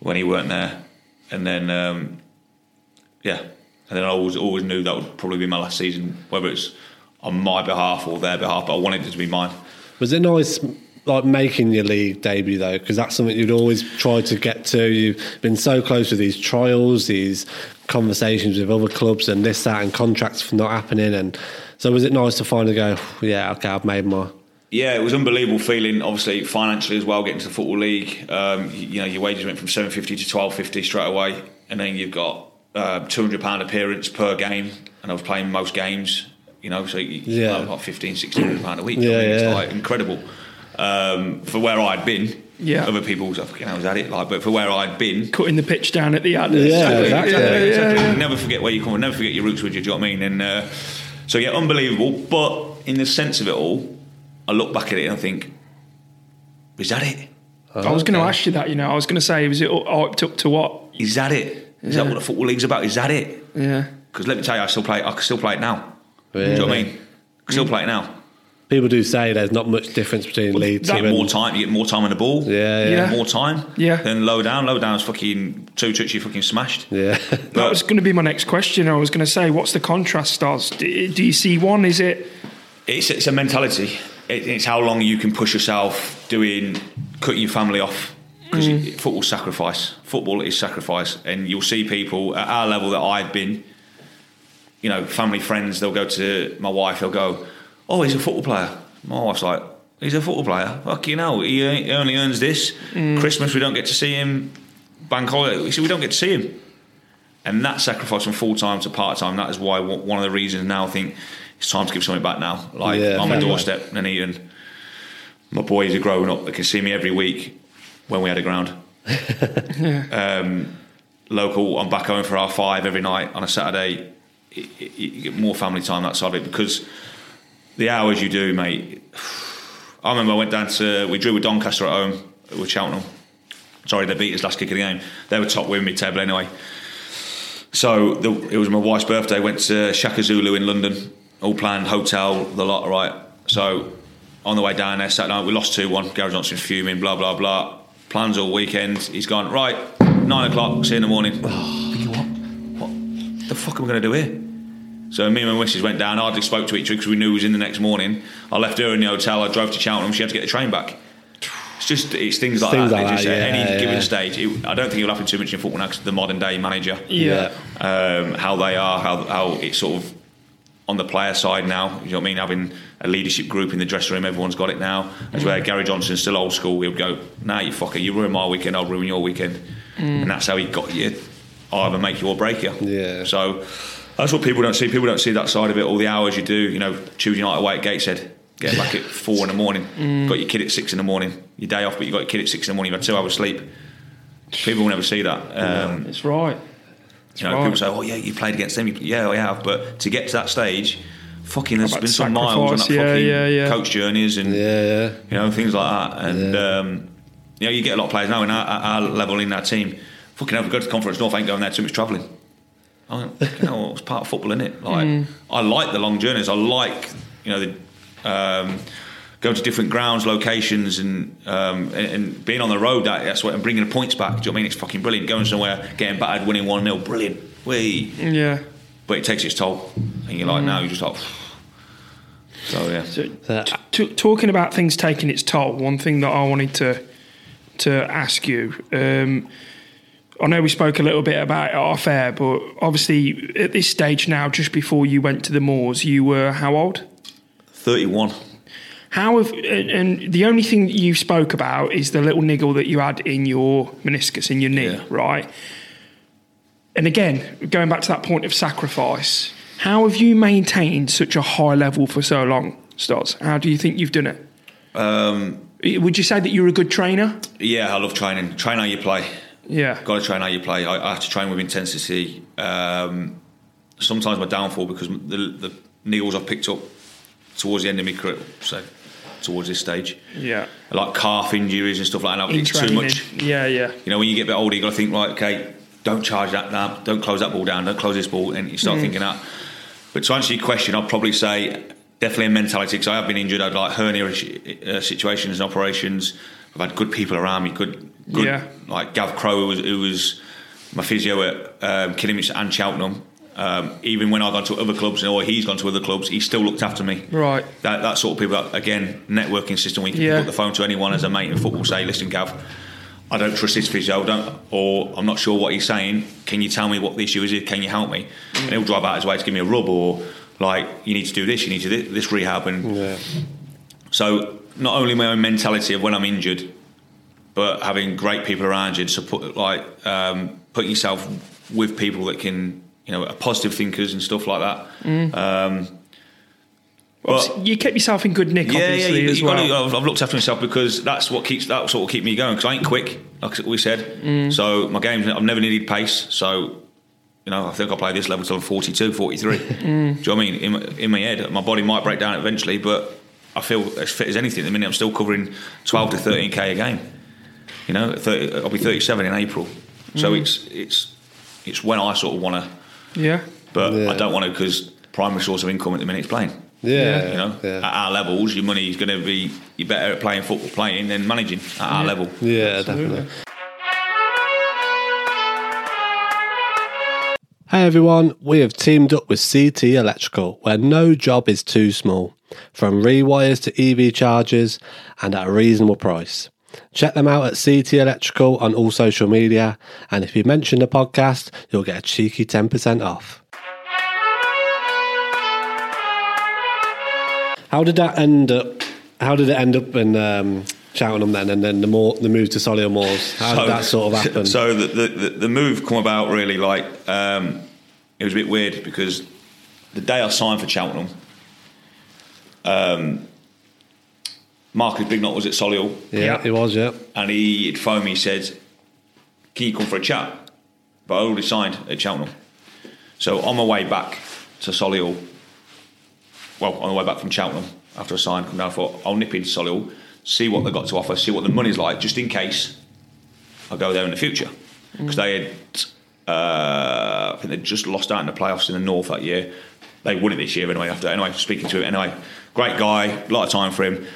Speaker 3: when he weren't there, and then um, yeah, and then I always always knew that would probably be my last season, whether it's on my behalf or their behalf. But I wanted it to be mine.
Speaker 2: Was it nice, like making your league debut though? Because that's something you'd always try to get to. You've been so close with these trials, these conversations with other clubs, and this, that, and contracts not happening. And so, was it nice to finally go? Yeah, okay, I've made my.
Speaker 3: Yeah, it was unbelievable feeling. Obviously, financially as well, getting to the football league. Um, you, you know, your wages went from seven fifty to twelve fifty straight away, and then you've got uh, two hundred pound appearance per game, and I was playing most games. You know, so you,
Speaker 2: Yeah.
Speaker 3: yeah, like 15, 1600 pound a week.
Speaker 2: Yeah,
Speaker 3: I mean,
Speaker 2: yeah.
Speaker 3: It's like incredible um, for where I'd been.
Speaker 4: Yeah.
Speaker 3: other people, was like, you know, was at it like, but for where I'd been,
Speaker 4: Cutting the pitch down at the ad.
Speaker 2: Yeah, exactly.
Speaker 4: Yeah, yeah,
Speaker 3: exactly.
Speaker 4: yeah.
Speaker 3: Never forget where you come from. Never forget your roots with you. Do you know what I mean? And uh, so yeah, unbelievable. But in the sense of it all, I look back at it and I think, is that it?
Speaker 4: I was going to ask you that. You know, I was going to say, was it hyped up to what?
Speaker 3: Is that it? Is that what the football league's about? Is that it?
Speaker 4: Yeah.
Speaker 3: Because let me tell you, I still play. I can still play it now. Do you know what I mean? I can still mm. play it now.
Speaker 2: People do say there's not much difference between league
Speaker 3: That
Speaker 2: team and
Speaker 3: more time, you get more time on the ball.
Speaker 2: Yeah, yeah,
Speaker 4: Yeah.
Speaker 3: More time.
Speaker 4: Yeah.
Speaker 3: Then low down. Low down is fucking two touchy fucking smashed.
Speaker 2: yeah.
Speaker 4: That was going to be my next question. I was going to say, what's the contrast, Stos? Do, do you see one? Is it?
Speaker 3: It's, it's a mentality. It, it's how long you can push yourself doing cutting your family off because mm. football's sacrifice. Football is sacrifice, and you'll see people at our level that I've been. You know, family friends. They'll go to my wife. They'll go, "Oh, he's a football player." My wife's like, "He's a football player. Fuck you know, he, only earns this. Mm. Christmas we don't get to see him. Bank holiday we don't get to see him." And that sacrifice from full time to part time, that is why one of the reasons now I think it's time to give something back now. Like
Speaker 2: Yeah,
Speaker 3: on my doorstep, Nuneaton, my boys are growing up. They can see me every week when we had a ground. um, local, I'm back home for our five every night on a Saturday. It, it, you get more family time that side of it because the hours you do, mate. I remember I went down to we drew with Doncaster at home with Cheltenham. Sorry, they beat us last kick of the game. They were top win mid table anyway. So the, it was my wife's birthday. Went to Shaka Zulu in London. All planned, hotel, the lot. Right. So on the way down there, Saturday night, we lost two one. Gary Johnson fuming. Blah blah blah. Plans all weekend. He's gone right. Nine o'clock. See you in the morning. Thinking what? What the fuck am I going to do here? So me and my missus went down. Hardly spoke to each other because we knew he was in the next morning. I left her in the hotel. I drove to Cheltenham. She had to get the train back. It's just it's things like
Speaker 2: Things
Speaker 3: that.
Speaker 2: like
Speaker 3: It just,
Speaker 2: that,
Speaker 3: at
Speaker 2: yeah,
Speaker 3: any given stage, it, I don't think it'll happen too much in football now because the modern day manager,
Speaker 4: Yeah.
Speaker 3: um, how they are, how how it's sort of on the player side now. You know what I mean? Having a leadership group in the dressing room, everyone's got it now. As where Gary Johnson's still old school. He'll go, "Nah, you fucker, you ruin my weekend, I'll ruin your weekend," and that's how he got you. Either make you or break you.
Speaker 2: Yeah.
Speaker 3: So that's what people don't see. People don't see that side of it. All the hours you do. You know, Tuesday night away at Gateshead. Get back at four in the morning. Got your kid at six in the morning. Your day off, but you got your kid at six in the morning. You've had two hours sleep. People will never see that. Um,
Speaker 4: It's right.
Speaker 3: You know,
Speaker 4: right.
Speaker 3: people say, "Oh yeah, you played against them." Yeah, I have. But to get to that stage, fucking, there's been some miles on that
Speaker 4: yeah,
Speaker 3: fucking
Speaker 4: yeah, yeah.
Speaker 3: coach journeys and
Speaker 2: Yeah, yeah.
Speaker 3: you know things like that. And um, you know, you get a lot of players now in our, our level in our team. Fucking hell, we go to Conference North, ain't going there too much travelling. I you know, it's part of football, is it? Like,
Speaker 4: Mm.
Speaker 3: I like the long journeys. I like, you know, the um, going to different grounds, locations, and um, and, and being on the road. That, that's what and bringing the points back. Do you know what I mean? It's fucking brilliant. Going somewhere, getting battered, winning one 0 brilliant. Wee.
Speaker 4: Yeah.
Speaker 3: But it takes its toll, and you're like, now you're just like. So yeah.
Speaker 4: So,
Speaker 2: That-
Speaker 4: t- talking about things taking its toll, one thing that I wanted to to ask you. Um, I know we spoke a little bit about it off air, but obviously at this stage now, just before you went to the Moors, you were how old?
Speaker 3: 31.
Speaker 4: How have and, and the only thing that you spoke about is the little niggle that you had in your meniscus in your knee,
Speaker 3: Yeah.
Speaker 4: right? And again, going back to that point of sacrifice, how have you maintained such a high level for so long, Stos? How do you think you've done it?
Speaker 3: Um,
Speaker 4: Would you say that you're a good trainer?
Speaker 3: yeah, I love training. Train how you play.
Speaker 4: Yeah.
Speaker 3: Got to train how you play. I, I have to train with intensity. Um, sometimes my downfall because the, the needles I've picked up towards the end of my career, so towards this stage,
Speaker 4: Yeah.
Speaker 3: like calf injuries and stuff like that.
Speaker 4: In
Speaker 3: It's too much.
Speaker 4: Yeah, yeah.
Speaker 3: You know, when you get a bit older, you got to think like, okay, don't charge that down, don't close that ball down, don't close this ball, and you
Speaker 4: Mm.
Speaker 3: start thinking that. But to answer your question, I'd probably say definitely a mentality because I have been injured. I'd like hernia uh, situations and operations. I've had good people around me, good, good
Speaker 4: Yeah.
Speaker 3: like Gav Crow, who was, who was my physio at um, Kidderminster and Cheltenham. Um, even when I've gone to other clubs or he's gone to other clubs, he still looked after me.
Speaker 4: Right.
Speaker 3: That, that sort of people, that, again, networking system where you can
Speaker 4: Yeah.
Speaker 3: pick up the phone to anyone as a mate in football, say, listen, Gav, I don't trust this physio, don't, or I'm not sure what he's saying. Can you tell me what the issue is? Can you help me? And he'll drive out his way to give me a rub, or like, you need to do this, you need to do this rehab. And
Speaker 2: Yeah.
Speaker 3: so, not only my own mentality of when I'm injured, but having great people around you to support, like um, putting yourself with people that can, you know, positive thinkers and stuff like that. Um, but
Speaker 4: you kept yourself in good nick,
Speaker 3: yeah, yeah, you,
Speaker 4: as
Speaker 3: you
Speaker 4: well.
Speaker 3: gotta, I've, I've looked after myself because that's what keeps that's what will keep me going. Because I ain't quick, like we said.
Speaker 4: Mm.
Speaker 3: So my games, I've never needed pace. So you know, I think I'll play this level till I'm 42, 43.
Speaker 4: Mm.
Speaker 3: Do you know what I mean? In, my- in my head, my body might break down eventually, but I feel as fit as anything. At the minute, I'm still covering 12 to 13k a game. You know, 30, I'll be 37 in April. So
Speaker 4: Mm.
Speaker 3: it's it's it's when I sort of want to,
Speaker 4: yeah.
Speaker 3: but
Speaker 2: Yeah.
Speaker 3: I don't want to because primary source of income at the minute is playing.
Speaker 2: Yeah.
Speaker 3: You know,
Speaker 2: Yeah.
Speaker 3: at our levels, your money is going to be you're better at playing football, playing than managing at our level.
Speaker 2: Yeah, definitely. Hey everyone, we have teamed up with CT Electrical, where no job is too small, from rewires to EV chargers and at a reasonable price. Check them out at CT Electrical on all social media, and if you mention the podcast, you'll get a cheeky 10% off. How did that end up? How did it end up in um, Cheltenham then, and then the more the move to Solihull Moors? How did that sort of happen?
Speaker 3: So the, the, the, the move come about really like um, it was a bit weird because the day I signed for Cheltenham, um, Marcus Bignot was at Solihull
Speaker 2: yeah,
Speaker 4: Yeah.
Speaker 2: it was. Yeah,
Speaker 3: and he had phoned me. He said, "Can you come for a chat?" But I already signed at Cheltenham, so on my way back to Solihull, well, on the way back from Cheltenham after I signed, come down. I thought I'll nip into Solihull, see what they've got to offer, see what the money's like, just in case I go there in the future, because they had. Uh, I think they'd just lost out in the playoffs in the north that year. They won it this year anyway. After anyway, speaking to him anyway, great guy, a lot of time for him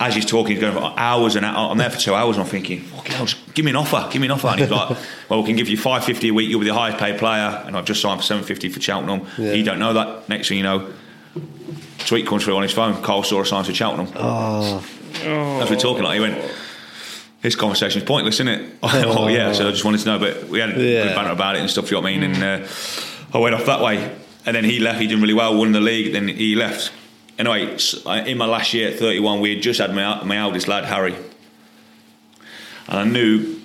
Speaker 3: as he's talking, he's going for hours and hours. I'm there for two hours, and I'm thinking, fucking hell, give me an offer, give me an offer. And he's like, well, we can give you five fifty a week. You'll be the highest paid player, and I've just signed for seven fifty for Cheltenham.
Speaker 2: Yeah.
Speaker 3: You don't know that. Next thing you know, tweet comes through on his phone. Carl saw a sign for Cheltenham.
Speaker 2: Oh,
Speaker 3: As we're talking, like he went. This conversation's pointless, isn't it? oh yeah. So I just wanted to know, but we had a
Speaker 2: Yeah.
Speaker 3: good banter about it and stuff. You know what I mean? And uh, I went off that way, and then he left. He did really well, won the league. Then he left. Anyway, in my last year at 31, we had just had my, my eldest lad Harry, and I knew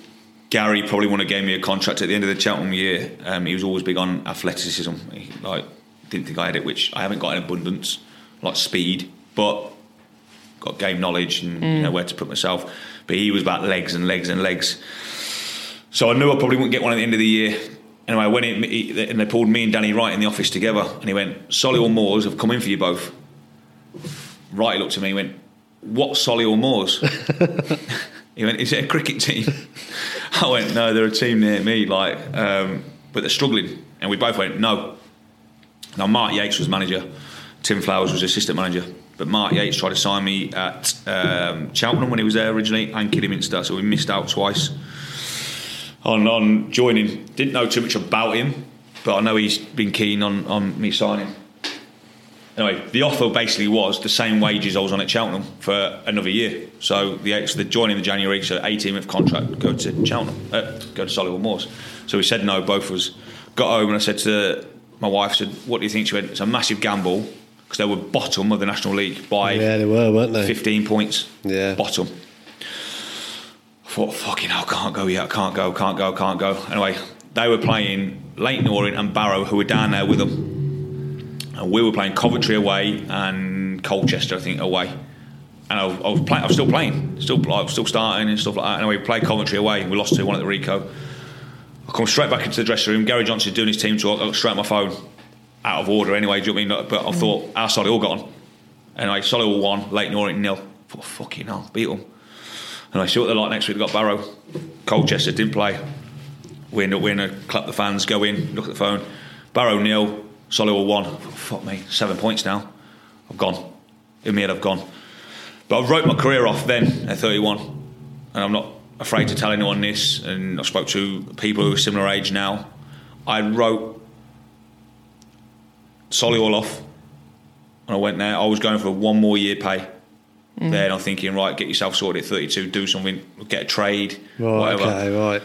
Speaker 3: Gary probably wouldn't have gave me a contract at the end of the Cheltenham year. Um, he was always big on athleticism. He, like didn't think I had it, which I haven't got in abundance, like speed, but got game knowledge and you know where to put myself. But he was about legs and legs and legs. So I knew I probably wouldn't get one at the end of the year. Anyway, when it, he, and they pulled me and Danny Wright in the office together, and he went, Solihull Moors have come in for you both. Wright looked at me and went, What Solihull Moors? he went, Is it a cricket team? I went, No, they're a team near me, like, um, but they're struggling. And we both went, No. Now, Mark Yates was manager, Tim Flowers was assistant manager. But Mark Yates tried to sign me at um, Cheltenham when he was there originally and Kidderminster, so we missed out twice on, on joining. Didn't know too much about him, but I know he's been keen on, on me signing. Anyway, the offer basically was the same wages I was on at Cheltenham for another year. So the so the joining the January, so 18 month contract, go to Cheltenham, uh, go to Solihull Moors. So we said no, both of us. Got home and I said to my wife, said, "What do you think?" She went, "It's a massive gamble." Because they were bottom of the National League by
Speaker 2: Yeah, they were, weren't they?
Speaker 3: 15 points.
Speaker 2: Yeah.
Speaker 3: Bottom. I thought, fucking hell, can't go yet, can't go, can't go, can't go. Anyway, they were playing Leyton Orient and Barrow, who were down there with them. And we were playing Coventry away and Colchester, I think, away. And I, I was playing, I was still playing, still, I was still starting and stuff like that. Anyway, we played Coventry away. We lost 2 1 at the Ricoh. I come straight back into the dressing room. Gary Johnson's doing his team talk. I look straight at my phone, out of order anyway. Do you know what I mean? But I mm. thought our Solihull got on. Anyway, Solihull won, Leyton Orient nil. I thought, fucking hell, beat them. And I see what they're like next week. They've got Barrow. Colchester didn't play. We end up winning, clap the fans, go in, look at the phone. Barrow nil, Solihull one. I fuck me, seven points now. I've gone. In my head, I've gone. But I wrote my career off then at 31. And I'm not afraid to tell anyone this. And I spoke to people who are similar age now. I wrote Solihull off. And I went there. I was going for one more year pay. Mm. There, and I'm thinking, right, get yourself sorted at 32, do something, get a trade,
Speaker 2: Right,
Speaker 3: whatever.
Speaker 2: okay, right.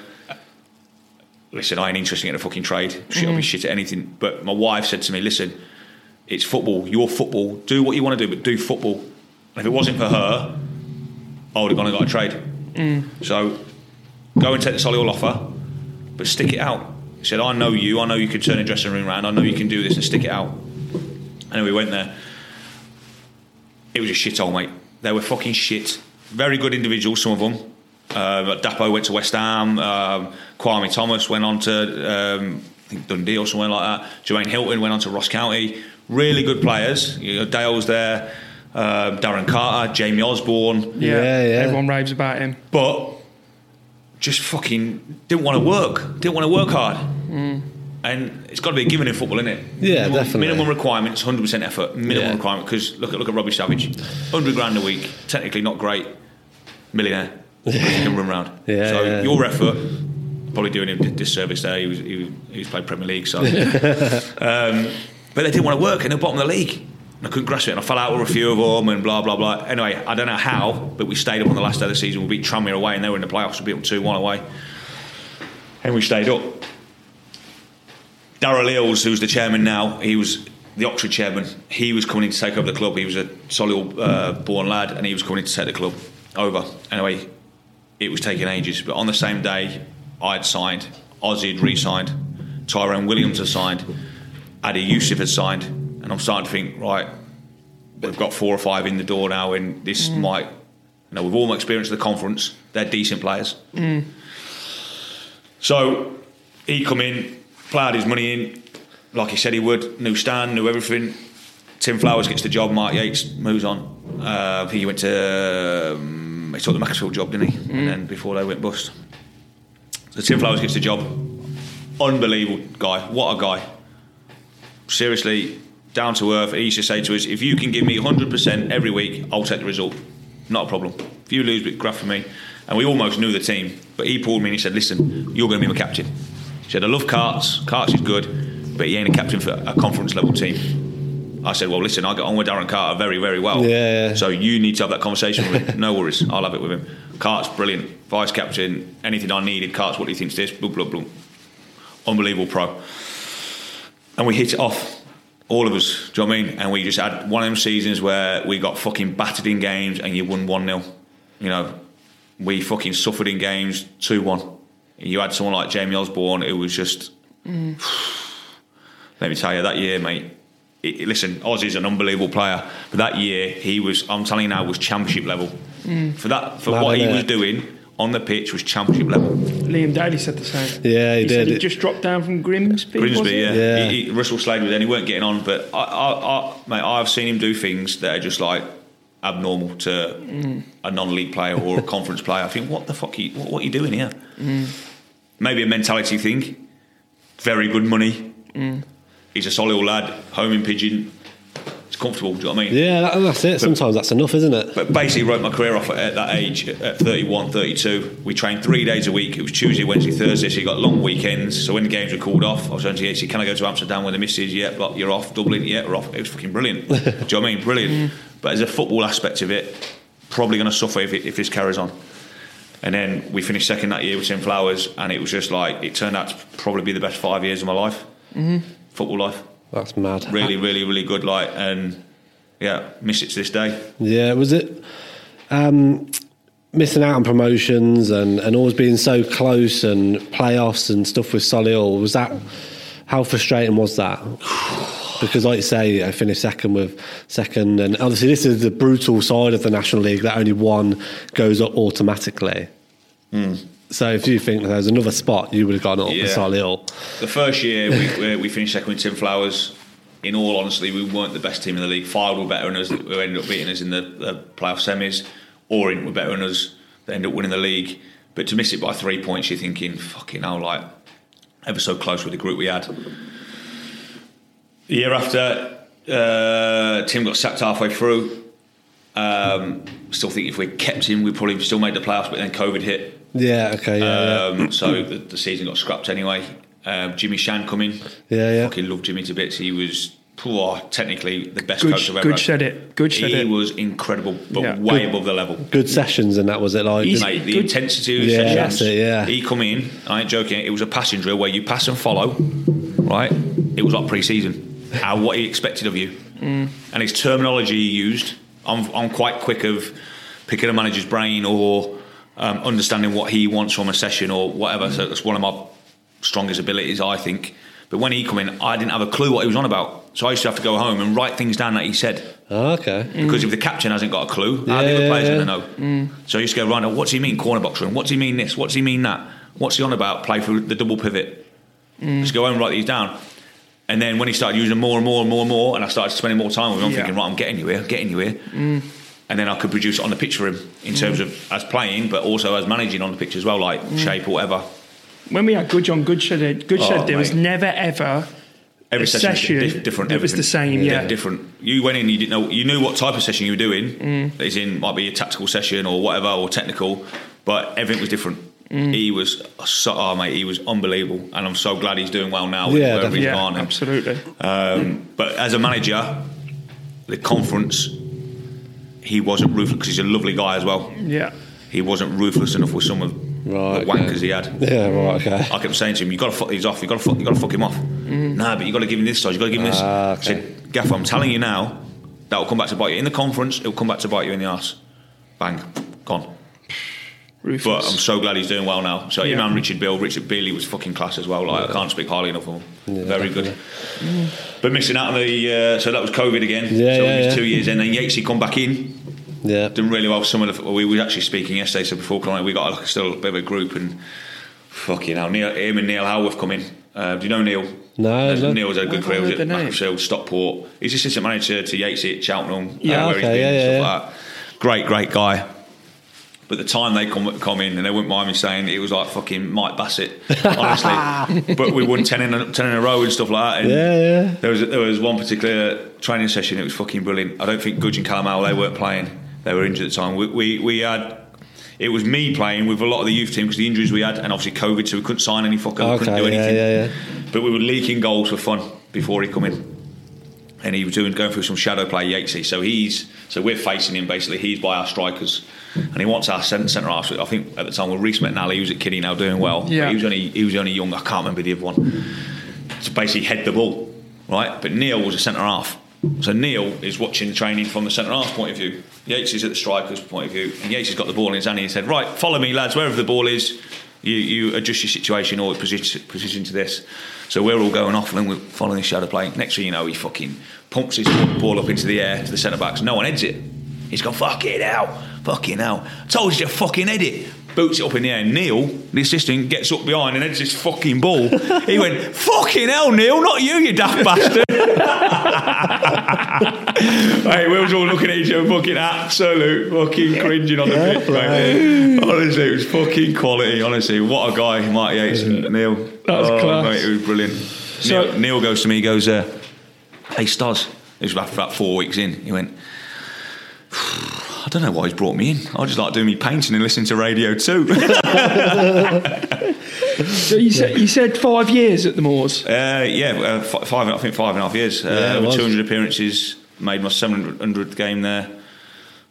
Speaker 3: Listen, I ain't interested in a fucking trade. Shit, I'll be mm. shit at anything. But my wife said to me, listen, it's football. You're football. Do what you want to do, but do football. And if it wasn't for her, I would have gone and got a trade. Mm. So go and take the Solihull offer, but stick it out. He said, I know you. I know you can turn a dressing room around. I know you can do this and stick it out. And we went there. It was a shithole, mate. They were fucking shit. Very good individuals, some of them. Uh, Dapo went to West Ham. Um, Kwame Thomas went on to um, I think Dundee or somewhere like that. Jermaine Hilton went on to Ross County. Really good players. You know, Dale's there. Um, Darren Carter, Jamie Osborne,
Speaker 4: Yeah,
Speaker 2: Yeah, yeah.
Speaker 4: Everyone raves about him.
Speaker 3: but just fucking didn't want to work. Didn't want to work hard. And it's got to be a given in football, isn't it?
Speaker 2: Yeah,
Speaker 3: minimum,
Speaker 2: definitely.
Speaker 3: Minimum requirements, hundred percent effort. Minimum
Speaker 2: Yeah.
Speaker 3: requirement because look at look at Robbie Savage, hundred grand a week. Technically not great, millionaire. Can run round.
Speaker 2: Yeah,
Speaker 3: so
Speaker 2: yeah.
Speaker 3: your effort probably doing him a disservice there. He was he, was- he was played Premier League, so. um, but they didn't want to work, and they're bottom of the league. And I couldn't grasp it, and I fell out with a few of them, and blah blah blah. Anyway, I don't know how, but we stayed up on the last day of the season. We beat Tranmere away, and they were in the playoffs. We beat them two one away, and we stayed up. Darrell Eales, who's the chairman now, he was the Oxford chairman. He was coming in to take over the club. He was a solid uh, born lad, and he was coming in to take the club over. Anyway, it was taking ages. But on the same day, I'd signed, Ozzy had re-signed, Tyrone Williams had signed, Adi Yusuf had signed, and I'm starting to think, right, we've got four or five in the door now, and this might, you know, with all my experience of the conference, they're decent players. So he come in, ploughed his money in, like he said he would. Knew Stan, knew everything. Tim Flowers gets the job. Mark Yates moves on. Uh, he went to um, Um, he took the Macclesfield job, didn't he? And mm. then before they went bust. So Tim Flowers gets the job. Unbelievable guy. What a guy. Seriously, down to earth. He used to say to us, "If you can give me 100% every week, I'll take the result. Not a problem. If you lose, grab for me." And we almost knew the team, but he pulled me and he said, "Listen, you're going to be my captain." He said, "I love Carts. Carts is good, but he ain't a captain for a conference level team." I said, "Well, listen, I get on with Darren Carter very, very well.
Speaker 2: Yeah.
Speaker 3: So you need to have that conversation with him. No worries, I'll have it with him. Cart's brilliant, vice captain. Anything I needed, Cart's what do he thinks this. Blah blah blah. Unbelievable pro. And we hit it off, all of us. Do you know what I mean? And we just had one of them seasons where we got fucking battered in games, and you won one 0 You know, we fucking suffered in games two one. You had someone like Jamie Osborne, who was just. Mm. Let me tell you, that year, mate. It, listen, Ozzy's an unbelievable player, but that year he was. I'm telling you now, was championship level. Mm. For that, for
Speaker 2: Mad,
Speaker 3: what he
Speaker 2: innit?
Speaker 3: was doing on the pitch was championship level.
Speaker 4: Liam Daly said the same.
Speaker 2: Yeah, he
Speaker 4: he said
Speaker 2: did.
Speaker 4: he just dropped down from Grimsby.
Speaker 3: Grimsby, yeah.
Speaker 2: Yeah.
Speaker 3: He, he, Russell Slade was then. He weren't getting on, but I, I, I, mate, I've seen him do things that are just like abnormal to mm. a non-league player or a conference player. I think, what the fuck? Are you, what, what are you doing here? Mm. Maybe a mentality thing. Very good money. He's a solid lad. Home in Pigeon. It's comfortable. Do you know what I mean?
Speaker 2: Yeah, that, that's it. Sometimes that's enough, isn't it?
Speaker 3: But basically, wrote my career off at, at that age, at 31, 32. We trained three days a week. It was Tuesday, Wednesday, Thursday, so you got long weekends. So when the games were called off, I was going to say, Can I go to Amsterdam with the missus? Yeah, but you're off. Dublin, yeah, we're off. It was fucking brilliant. Do you know what I mean? Brilliant. But as a football aspect of it, probably going to suffer if, it, if this carries on. And then we finished second that year with Tim Flowers, and it was just like, it turned out to probably be the best five years of my life, mm-hmm. Football life.
Speaker 2: That's mad.
Speaker 3: Really, really, really good. Like, and yeah, miss it to this day.
Speaker 2: Yeah, was it um, missing out on promotions and, and always being so close and playoffs and stuff with Solihull? Was that how frustrating was that? Because, like you say, I finished second with second, and obviously this is the brutal side of the National League that only one goes up automatically. So if you think there's another spot, you would have gone up
Speaker 3: Yeah.
Speaker 2: with Solihull.
Speaker 3: The first year we, we, we finished second with Tim Flowers. In all honesty, we weren't the best team in the league. Fylde were better than us. Who ended up beating us in the, the playoff semis. Orient were better than us. They ended up winning the league. But to miss it by three points, you're thinking, fucking hell, like ever so close with the group we had. The year after, uh, Tim got sacked halfway through. Um, still think if we kept him, we probably still made the playoffs. But then COVID hit.
Speaker 2: Yeah, okay, yeah, yeah.
Speaker 3: Um, so the, the season got scrapped anyway. Um, Jimmy Shan coming.
Speaker 2: Yeah, yeah.
Speaker 3: Fucking love Jimmy to bits. He was poor, technically the best
Speaker 4: Good,
Speaker 3: coach I've ever
Speaker 4: good
Speaker 3: had.
Speaker 4: said it. Good said
Speaker 3: He
Speaker 4: it.
Speaker 3: was incredible, but
Speaker 4: Yeah.
Speaker 3: way
Speaker 4: Good.
Speaker 3: above the level.
Speaker 2: Good sessions, and that was it. Like,
Speaker 4: He's-
Speaker 3: Mate, the
Speaker 4: Good.
Speaker 3: intensity of the
Speaker 2: Yeah,
Speaker 3: sessions.
Speaker 2: that's it, yeah.
Speaker 3: He come in, I ain't joking, it was a passing drill where you pass and follow, right? It was like pre-season. How what he expected of you.
Speaker 4: Mm.
Speaker 3: And his terminology he used, I'm, I'm quite quick of picking a manager's brain or um, understanding what he wants from a session or whatever. So that's one of my strongest abilities, I think. But when he come in, I didn't have a clue what he was on about. So I used to have to go home and write things down that he said.
Speaker 2: Oh, okay.
Speaker 3: Because if the captain hasn't got a clue, how the other players
Speaker 2: yeah.
Speaker 3: going to know? So I used to go, right, now, what's he mean corner box room? What's he mean this? What What's he mean that? What's he on about? Play for the double pivot. Just go home and write these down. And then when he started using them more and more and more and more, and I started spending more time with him, I'm
Speaker 4: Yeah.
Speaker 3: thinking, right, I'm getting you here, I'm getting you here. And then I could produce it on the pitch for him in terms of as playing, but also as managing on the pitch as well, like shape or whatever.
Speaker 4: when we had Good on Good said
Speaker 3: Oh,
Speaker 4: there was never ever
Speaker 3: Every
Speaker 4: A
Speaker 3: session, was
Speaker 4: session
Speaker 3: dif- different.
Speaker 4: that was the same, yeah.
Speaker 3: different. You went in, you didn't know, you knew what type of session you were doing.
Speaker 4: Mm.
Speaker 3: In, might be a tactical session or whatever, or technical, but everything was different.
Speaker 4: Mm.
Speaker 3: He was so, oh mate, he was unbelievable, and I'm so glad he's doing well now.
Speaker 2: Yeah,
Speaker 4: yeah
Speaker 3: gone.
Speaker 4: Absolutely
Speaker 3: um, but as a manager, the conference, he wasn't ruthless because he's a lovely guy as well.
Speaker 4: yeah
Speaker 3: He wasn't ruthless enough with some of
Speaker 2: Right,
Speaker 3: the
Speaker 2: okay.
Speaker 3: wankers he had.
Speaker 2: Yeah, right, okay.
Speaker 3: I kept saying to him, "You got to fuck these off. You got to fuck. You got to fuck him off." No, but you got to give him this size. You got to give him this.
Speaker 2: Ah,
Speaker 3: I
Speaker 2: okay.
Speaker 3: said, "Gaffer, I'm telling you now, that will come back to bite you in the conference. It will come back to bite you in the ass. Bang, gone."
Speaker 4: ruthless.
Speaker 3: But I'm so glad he's doing well now. So
Speaker 4: Yeah.
Speaker 3: even Richard Bill, Richard Bealey was fucking class as well. Like I can't speak highly enough of him. Very good. But missing out on the uh, so that was COVID again.
Speaker 2: Yeah,
Speaker 3: so
Speaker 2: yeah,
Speaker 3: it was
Speaker 2: yeah.
Speaker 3: two years, and then Yatesy come back in
Speaker 2: Yeah.
Speaker 3: done really well. Some of the we were actually speaking yesterday, so before coming, we got like, still a bit of a group and fucking hell, Neil, him and Neil Howarth come in. Uh, do you know Neil?
Speaker 2: No, no.
Speaker 3: Neil's had a good
Speaker 4: I've
Speaker 3: career.
Speaker 4: heard
Speaker 3: Was
Speaker 4: the
Speaker 3: at
Speaker 4: name.
Speaker 3: Stockport. He's assistant manager to Yatesy at Cheltenham.
Speaker 4: Yeah,
Speaker 3: uh, where
Speaker 2: okay,
Speaker 3: he's been,
Speaker 2: yeah,
Speaker 3: and
Speaker 2: yeah,
Speaker 3: like that. Great, great guy. But the time they come come in, and they wouldn't mind me saying it was like fucking Mike Bassett, honestly. but we won ten in a, ten in a row and stuff like that. And
Speaker 2: Yeah, yeah.
Speaker 3: There was there was one particular training session. It was fucking brilliant. I don't think Gudge and Callum they weren't playing. They were injured at the time. We we, we had. It was me playing with a lot of the youth team because the injuries we had, and obviously COVID, so we couldn't sign any fucker, we couldn't
Speaker 2: Okay,
Speaker 3: do
Speaker 2: yeah,
Speaker 3: anything.
Speaker 2: yeah, yeah.
Speaker 3: But we were leaking goals for fun before he come in and he was doing going through some shadow play Yatesy. So he's so we're facing him basically. He's by our strikers, and he wants our centre centre half. I think at the time when Reese McNally, he was at Kiddie now doing well.
Speaker 4: Yeah.
Speaker 3: But he was only he was only young. I can't remember the other one. To basically head the ball, right? But Neil was a centre half. So Neil is watching the training from the centre half's point of view. Yates is at the striker's point of view, and Yates has got the ball in his hand. And he said, "Right, follow me, lads. Wherever the ball is, you, you adjust your situation or position, position to this." So we're all going off and we're following the shadow play. Next thing you know, he fucking pumps his ball up into the air to the centre backs. No one heads it. He's gone, fucking hell, fucking hell. Told you to fucking head it. Boots it up in the air. Neil, the assistant, gets up behind and heads this fucking ball. he went, fucking hell, Neil, not you, you daft bastard. hey, we was all looking at each other, fucking absolute fucking cringing on the pitch, mate. Honestly, it was fucking quality, honestly. What a guy, Marty Yates, Neil.
Speaker 4: That's
Speaker 3: oh,
Speaker 4: class.
Speaker 3: Mate, it was brilliant.
Speaker 4: So-
Speaker 3: Neil, Neil goes to me, he goes, uh, hey, Stos. It was about, about four weeks in. He went, I don't know why he's brought me in. I just like doing me painting and listening to radio too.
Speaker 4: So you said you said five years at the Moors.
Speaker 3: uh, yeah, uh, fi- five. I think five and a half years. Uh,
Speaker 2: Yeah,
Speaker 3: over 200 appearances. Made my 700th game there.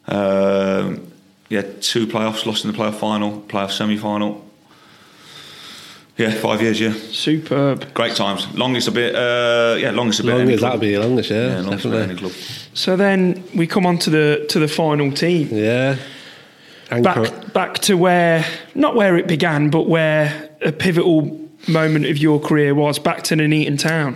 Speaker 3: Um, yeah, two playoffs. Lost in the playoff final, playoff semi-final. Yeah, five years. Yeah,
Speaker 4: Superb.
Speaker 3: great times. Longest a bit. Uh, yeah, longest a bit.
Speaker 2: Long
Speaker 3: any
Speaker 2: as
Speaker 3: club.
Speaker 2: that'd be longest, yeah,
Speaker 3: Yeah, longest a bit any
Speaker 2: definitely.
Speaker 3: Club.
Speaker 4: So then we come on to the to the final team.
Speaker 2: Yeah. Anchor,
Speaker 4: Back back to where not where it began, but where a pivotal moment of your career was. Back to Nuneaton Town.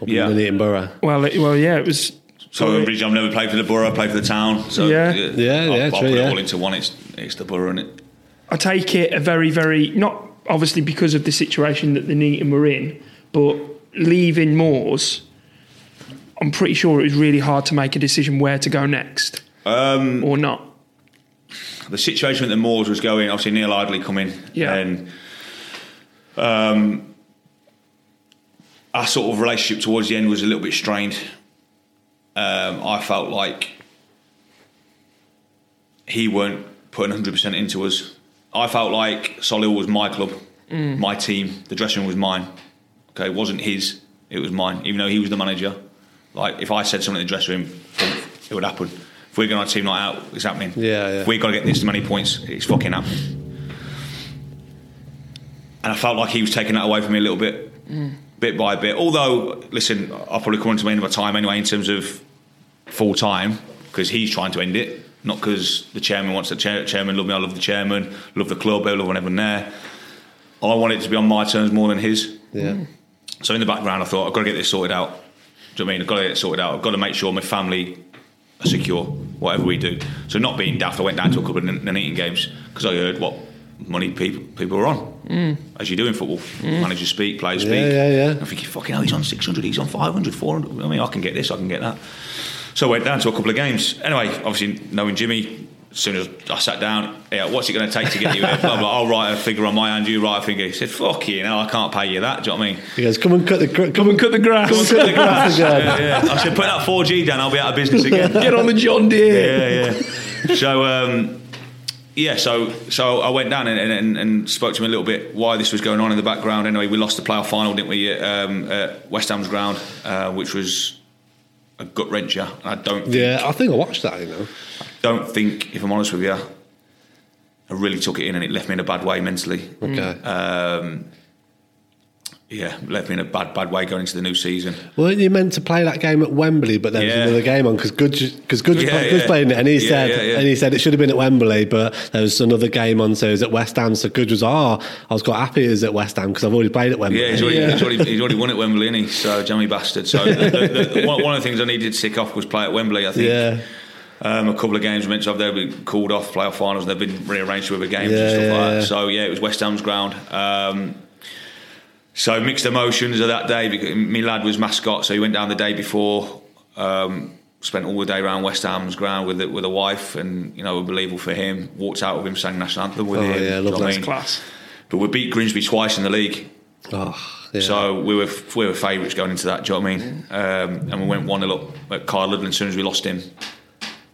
Speaker 2: up
Speaker 3: Yeah.
Speaker 2: in Edinburgh.
Speaker 4: Well, it, well, yeah, it was.
Speaker 3: So originally, I've never played for the borough. I played for the town. So
Speaker 4: Yeah.
Speaker 2: Yeah,
Speaker 3: I'll,
Speaker 2: yeah,
Speaker 3: I'll
Speaker 2: true,
Speaker 3: put it
Speaker 2: yeah.
Speaker 3: all into one. It's it's the borough, and it?
Speaker 4: I take it a very, very not obviously because of the situation that the Nuneaton were in, but leaving Moors. I'm pretty sure it was really hard to make a decision where to go next,
Speaker 3: Um,
Speaker 4: or not.
Speaker 3: the situation at the Moors was going. Obviously, Neil Ardley come in,
Speaker 4: Yeah.
Speaker 3: and um, our sort of relationship towards the end was a little bit strained. Um, I felt like he weren't putting 100 percent into us. I felt like Solihull was my club, my team. The dressing room was mine. Okay, it wasn't his. It was mine. Even though he was the manager, like if I said something in the dressing room, it would happen. If we're going on a team night out, it's happening.
Speaker 2: Yeah, yeah.
Speaker 3: If we've got to get this many points, it's fucking happening. And I felt like he was taking that away from me a little bit, mm. bit by bit. Although, listen, I'll probably come to the end of my time anyway in terms of full time because he's trying to end it, not because the chairman wants the chair, chairman love me. I love the chairman, love the club, I love everyone there. I want it to be on my terms more than his.
Speaker 2: Yeah.
Speaker 3: So in the background, I thought I've got to get this sorted out. Do you know I mean? I've got to get it sorted out. I've got to make sure my family are secure, whatever we do. So not being daft, I went down to a couple of Nuneaton games because I heard what money people people were on, as you do in football. Managers speak, players speak.
Speaker 2: Mm. Yeah, yeah, yeah.
Speaker 3: I'm thinking, fucking hell, he's on 600, he's on 500, 400. I mean, I can get this, I can get that. So I went down to a couple of games. Anyway, obviously knowing Jimmy, as soon as I sat down, yeah, what's it going to take to get you here? Blah, blah. I'll write a figure on my hand, you write a figure. He said, fuck you, know, I can't pay you that. Do you know what I mean?
Speaker 2: He goes, come and cut the gr- come and
Speaker 4: Cut the grass.
Speaker 2: Come and cut the grass again.
Speaker 3: Yeah, yeah. I said, put that 4G down, I'll be out of business again.
Speaker 4: Get on the John Deere.
Speaker 3: yeah, yeah. So, um, yeah, so so I went down and, and, and spoke to him a little bit why this was going on in the background. Anyway, we lost the playoff final, didn't we, at, um, at West Ham's ground, uh, which was a gut wrencher. I don't think,
Speaker 2: Yeah, I think I watched that. You know.
Speaker 3: Don't think, if I'm honest with you, I really took it in and it left me in a bad way mentally.
Speaker 2: Okay.
Speaker 3: Um, yeah, left me in a bad bad way going into the new season.
Speaker 2: Weren't you meant to play that game at Wembley, but there was another game on because Good because Gudge,
Speaker 3: Yeah,
Speaker 2: Gudge
Speaker 3: yeah.
Speaker 2: played it, and he
Speaker 3: Yeah,
Speaker 2: said
Speaker 3: yeah, yeah.
Speaker 2: and he said it should have been at Wembley, but there was another game on, so it was at West Ham. So Good was, oh, I was quite happy it was at West Ham because I've already played at Wembley.
Speaker 3: Yeah, he's already,
Speaker 4: Yeah.
Speaker 3: He's, already, he's already won at Wembley, isn't he? So, jammy bastard. So, the, the, the, one, one of the things I needed to tick off was play at Wembley, I think.
Speaker 2: Yeah,
Speaker 3: Um, a couple of games meant to have they've been called off playoff finals and they've been rearranged to other games
Speaker 2: Yeah,
Speaker 3: and stuff
Speaker 2: yeah,
Speaker 3: like that.
Speaker 2: yeah.
Speaker 3: So yeah, it was West Ham's ground. Um, so mixed emotions of that day because my lad was mascot, so he went down the day before. Um, spent all the day around West Ham's ground with with a wife, and you know, unbelievable for him. Walked out with him, sang national anthem with
Speaker 2: Oh,
Speaker 3: him.
Speaker 2: yeah,
Speaker 3: Do you know
Speaker 2: love
Speaker 3: what I
Speaker 2: that.
Speaker 3: mean?
Speaker 4: Class.
Speaker 3: But we beat Grimsby twice in the league.
Speaker 2: oh, yeah.
Speaker 3: So we were we were favourites going into that. Do you know what I mean? Um, and we went one 0 up at Kyle Hudlin. As soon as we lost him,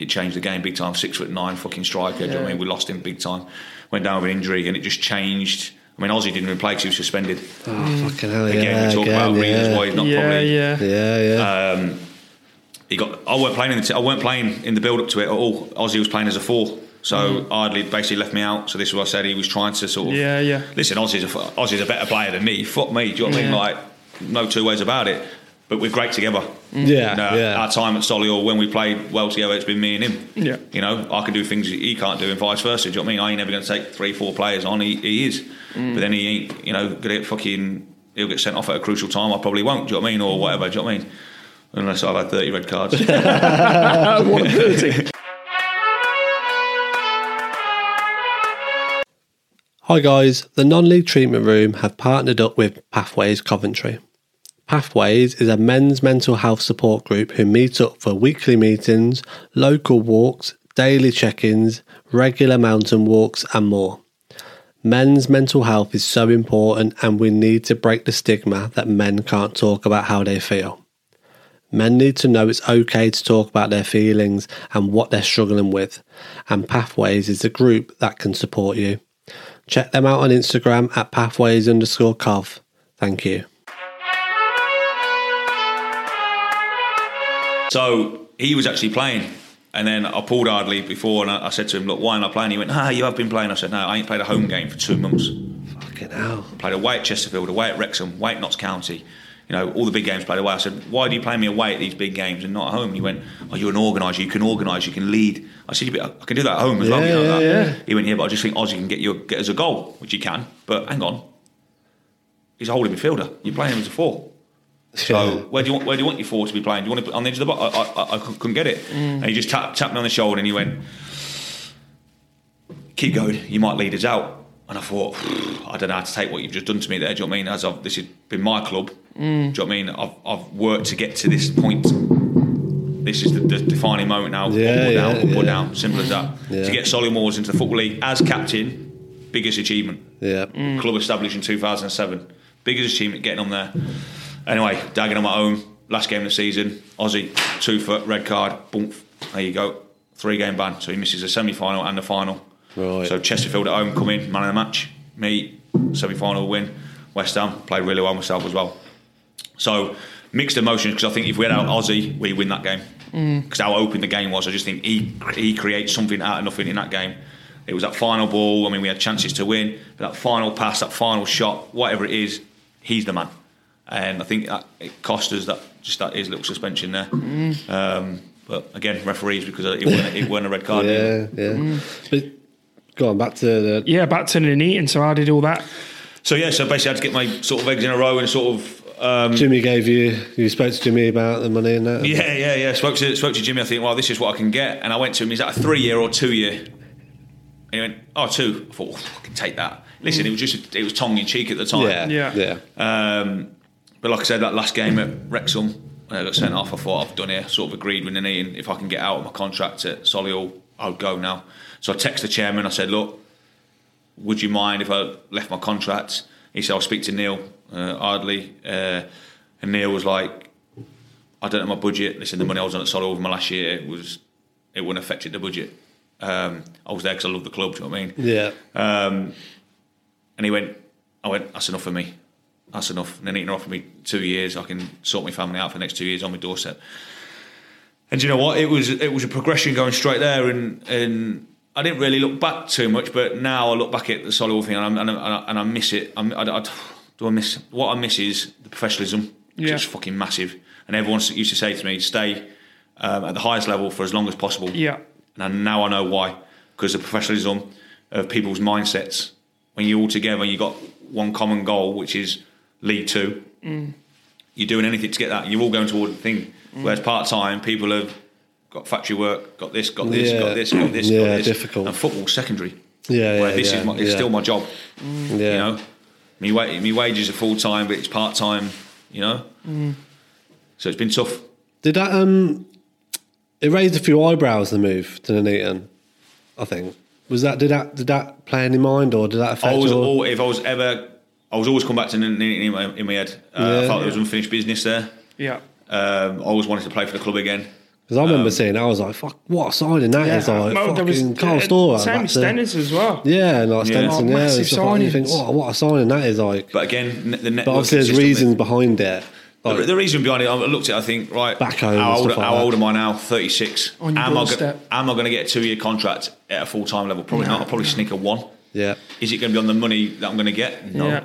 Speaker 3: it changed the game big time. Six foot nine, fucking striker. Do you know what I mean? We lost him big time. Went down with an injury, and it just changed. I mean, Ozzy didn't even play because he was suspended.
Speaker 2: oh, fucking hell,
Speaker 3: Again,
Speaker 2: yeah,
Speaker 3: we talk
Speaker 2: again,
Speaker 3: about reasons
Speaker 2: yeah.
Speaker 3: why he's not
Speaker 4: yeah,
Speaker 3: probably.
Speaker 4: yeah.
Speaker 2: Yeah, yeah.
Speaker 3: Um, he got. I weren't playing in the. T- I weren't playing in the build up to it at all. Ozzy was playing as a four. So Ardley basically left me out. So this is what I said. He was trying to sort of.
Speaker 4: Yeah, yeah.
Speaker 3: Listen, Ozzy's a, Ozzy's a better player than me. Fuck me. Do you know what I mean? Like, no two ways about it. But we're great together.
Speaker 2: yeah,
Speaker 3: And, uh,
Speaker 2: yeah.
Speaker 3: Our time at Solihull, when we played well together, it's been me and him.
Speaker 4: Yeah.
Speaker 3: You know, I can do things he can't do, and vice versa. Do you know what I mean? I ain't ever going to take three, four players on. He, he is, but then he ain't. You know, going to get fucking. He'll get sent off at a crucial time. I probably won't. Do you know what I mean? Or whatever. Do you know what I mean? Unless I've had thirty red cards.
Speaker 4: One thirty.
Speaker 2: Hi guys, the non-league treatment room have partnered up with Pathways Coventry. Pathways is a men's mental health support group who meet up for weekly meetings, local walks, daily check-ins, regular mountain walks and more. Men's mental health is so important and we need to break the stigma that men can't talk about how they feel. Men need to know it's okay to talk about their feelings and what they're struggling with, and Pathways is a group that can support you. Check them out on Instagram at pathways underscore cov. Thank you.
Speaker 3: So he was actually playing. And then I pulled Ardley before and I, I said to him, Look, why am I playing? He went, Ah, you have been playing. I said, No, I ain't played a home game for two months.
Speaker 2: Fucking hell.
Speaker 3: Played away at Chesterfield, away at Wrexham, away at Notts County. You know, all the big games played away. I said, Why do you play me away at these big games and not at home? He went, Oh, you're an organiser, you can organise, you can lead. I said, I can do that at home as well.
Speaker 2: Yeah,
Speaker 3: You know,
Speaker 2: yeah,
Speaker 3: that.
Speaker 2: yeah.
Speaker 3: He went, Yeah, but I just think Ozzy can get you get us a goal, which he can. But hang on. He's a holding midfielder. You're playing him as a four. So where do you want where do you want your four to be playing? Do you want to put on the edge of the box? I, I, I, couldn't get it. Mm. And he just tapped, tapped me on the shoulder and he went, "Keep going. You might lead us out." And I thought, I don't know how to take what you've just done to me there. Do you know what I mean? As I've, this has been my club. Mm. Do you know what I mean? I've, I've worked to get to this point. This is the, the defining moment now.
Speaker 2: Yeah,
Speaker 3: up or down,
Speaker 2: yeah,
Speaker 3: up or
Speaker 2: yeah.
Speaker 3: down. Simple as that.
Speaker 2: Yeah.
Speaker 3: To get Solly Moors into the Football League as captain, biggest achievement
Speaker 2: Yeah.
Speaker 3: club established in 2007. Biggest achievement getting on there. Anyway, dagging on my own. Last game of the season, Ozzy, two foot, red card, boom. There you go. Three game ban. So he misses the semi final and the final.
Speaker 2: Right.
Speaker 3: So Chesterfield at home come in, man of the match. Me, semi final win. West Ham, played really well myself as well. So mixed emotions because I think if we had out Ozzy, we win that game. Mm. Because how open the game was, I just think he he creates something out of nothing in that game. It was that final ball. I mean, we had chances to win, but that final pass, that final shot, whatever it is, he's the man. And I think that it cost us that just that his little suspension there. Um, but again, referees because it weren't, it weren't a red card.
Speaker 2: Yeah, yeah. But go on, back to the.
Speaker 4: Yeah, back to Nuneaton. So I did all that.
Speaker 3: So yeah, so basically I had to get my sort of eggs in a row and sort of um,
Speaker 2: Jimmy gave you, you spoke to Jimmy about the money and that?
Speaker 3: Yeah, yeah, yeah. Spoke to spoke to Jimmy. I think, well, this is what I can get, and I went to him. Is that a three year or two year? And he went, oh, two. I thought, oh, I can take that. Listen, it was just it was tongue in cheek at the time.
Speaker 2: Yeah,
Speaker 4: Yeah.
Speaker 2: yeah.
Speaker 3: Um, but like I said, that last game at Wrexham, I got sent off. I thought I've done here. Sort of agreed with Nini, and if I can get out of my contract at Solihull, I'll go now. So I texted the chairman. I said, look, would you mind if I left my contract? He said, I'll speak to Neil uh, Ardley. Uh, and Neil was like, I don't know my budget. Listen, the money I was on at Solihull over my last year was it wouldn't affected the budget. Um, I was there because I love the club. Do you know what I mean?
Speaker 2: Yeah.
Speaker 3: Um, and he went, I went, that's enough for me. That's enough. And then he can offer me two years. I can sort my family out for the next two years on my doorstep. And do you know what? It was it was a progression going straight there, and and I didn't really look back too much. But now I look back at the Solihull thing, and, I'm, and, I, and I miss it. I'm, I, I, do I miss what I miss is the professionalism.
Speaker 4: Yeah.
Speaker 3: It's fucking massive. And everyone used to say to me, "Stay um, at the highest level for as long as possible."
Speaker 4: Yeah.
Speaker 3: And now I know why. Because the professionalism of people's mindsets. When you're all together, and you've got one common goal, which is League Two. You're doing anything to get that. You're all going toward the thing. Whereas part time, people have got factory work, got this, got this,
Speaker 2: Yeah.
Speaker 3: got this, got this, got
Speaker 2: Yeah,
Speaker 3: this.
Speaker 2: difficult.
Speaker 3: And football secondary.
Speaker 2: Yeah,
Speaker 3: Where
Speaker 2: yeah,
Speaker 3: this
Speaker 2: yeah,
Speaker 3: is my, it's still my job.
Speaker 2: Yeah.
Speaker 3: You know, me, wa- me wages are full time, but it's part time. You know, so it's been tough.
Speaker 2: Did that um it raised a few eyebrows the move to Nuneaton, I think. Was that did that did that play any mind or did that affect
Speaker 3: I was all, if I was ever, I was always come back to in, in, my, in my head. Uh,
Speaker 2: Yeah.
Speaker 3: I felt there was unfinished business there.
Speaker 4: Yeah.
Speaker 3: Um, I always wanted to play for the club again.
Speaker 2: Because I remember
Speaker 3: Um,
Speaker 2: seeing I was like, fuck, what a signing that is! Like,
Speaker 4: Well, there was
Speaker 2: Kyle
Speaker 4: uh,
Speaker 2: Storer.
Speaker 4: Same
Speaker 2: back
Speaker 4: with
Speaker 2: to-
Speaker 4: as well.
Speaker 2: Yeah, and like
Speaker 3: Yeah.
Speaker 2: Stenson,
Speaker 4: Oh,
Speaker 2: yeah.
Speaker 4: massive
Speaker 2: and stuff like that. You think,
Speaker 4: signings.
Speaker 2: what, what a signing that is like.
Speaker 3: But again, the network
Speaker 2: But obviously, there's reasons behind it.
Speaker 3: The,
Speaker 2: Like,
Speaker 3: the reason behind it, I looked at. it, I think right.
Speaker 2: Back home
Speaker 3: How old,
Speaker 2: like
Speaker 3: how old am I now? Thirty six.
Speaker 4: On your
Speaker 3: am, I go, am I going to get a two year contract at a full time level? Probably not. I'll probably sneak a one.
Speaker 2: yeah,
Speaker 3: Is it going to be on the money that I'm going to get? No.
Speaker 4: Yeah.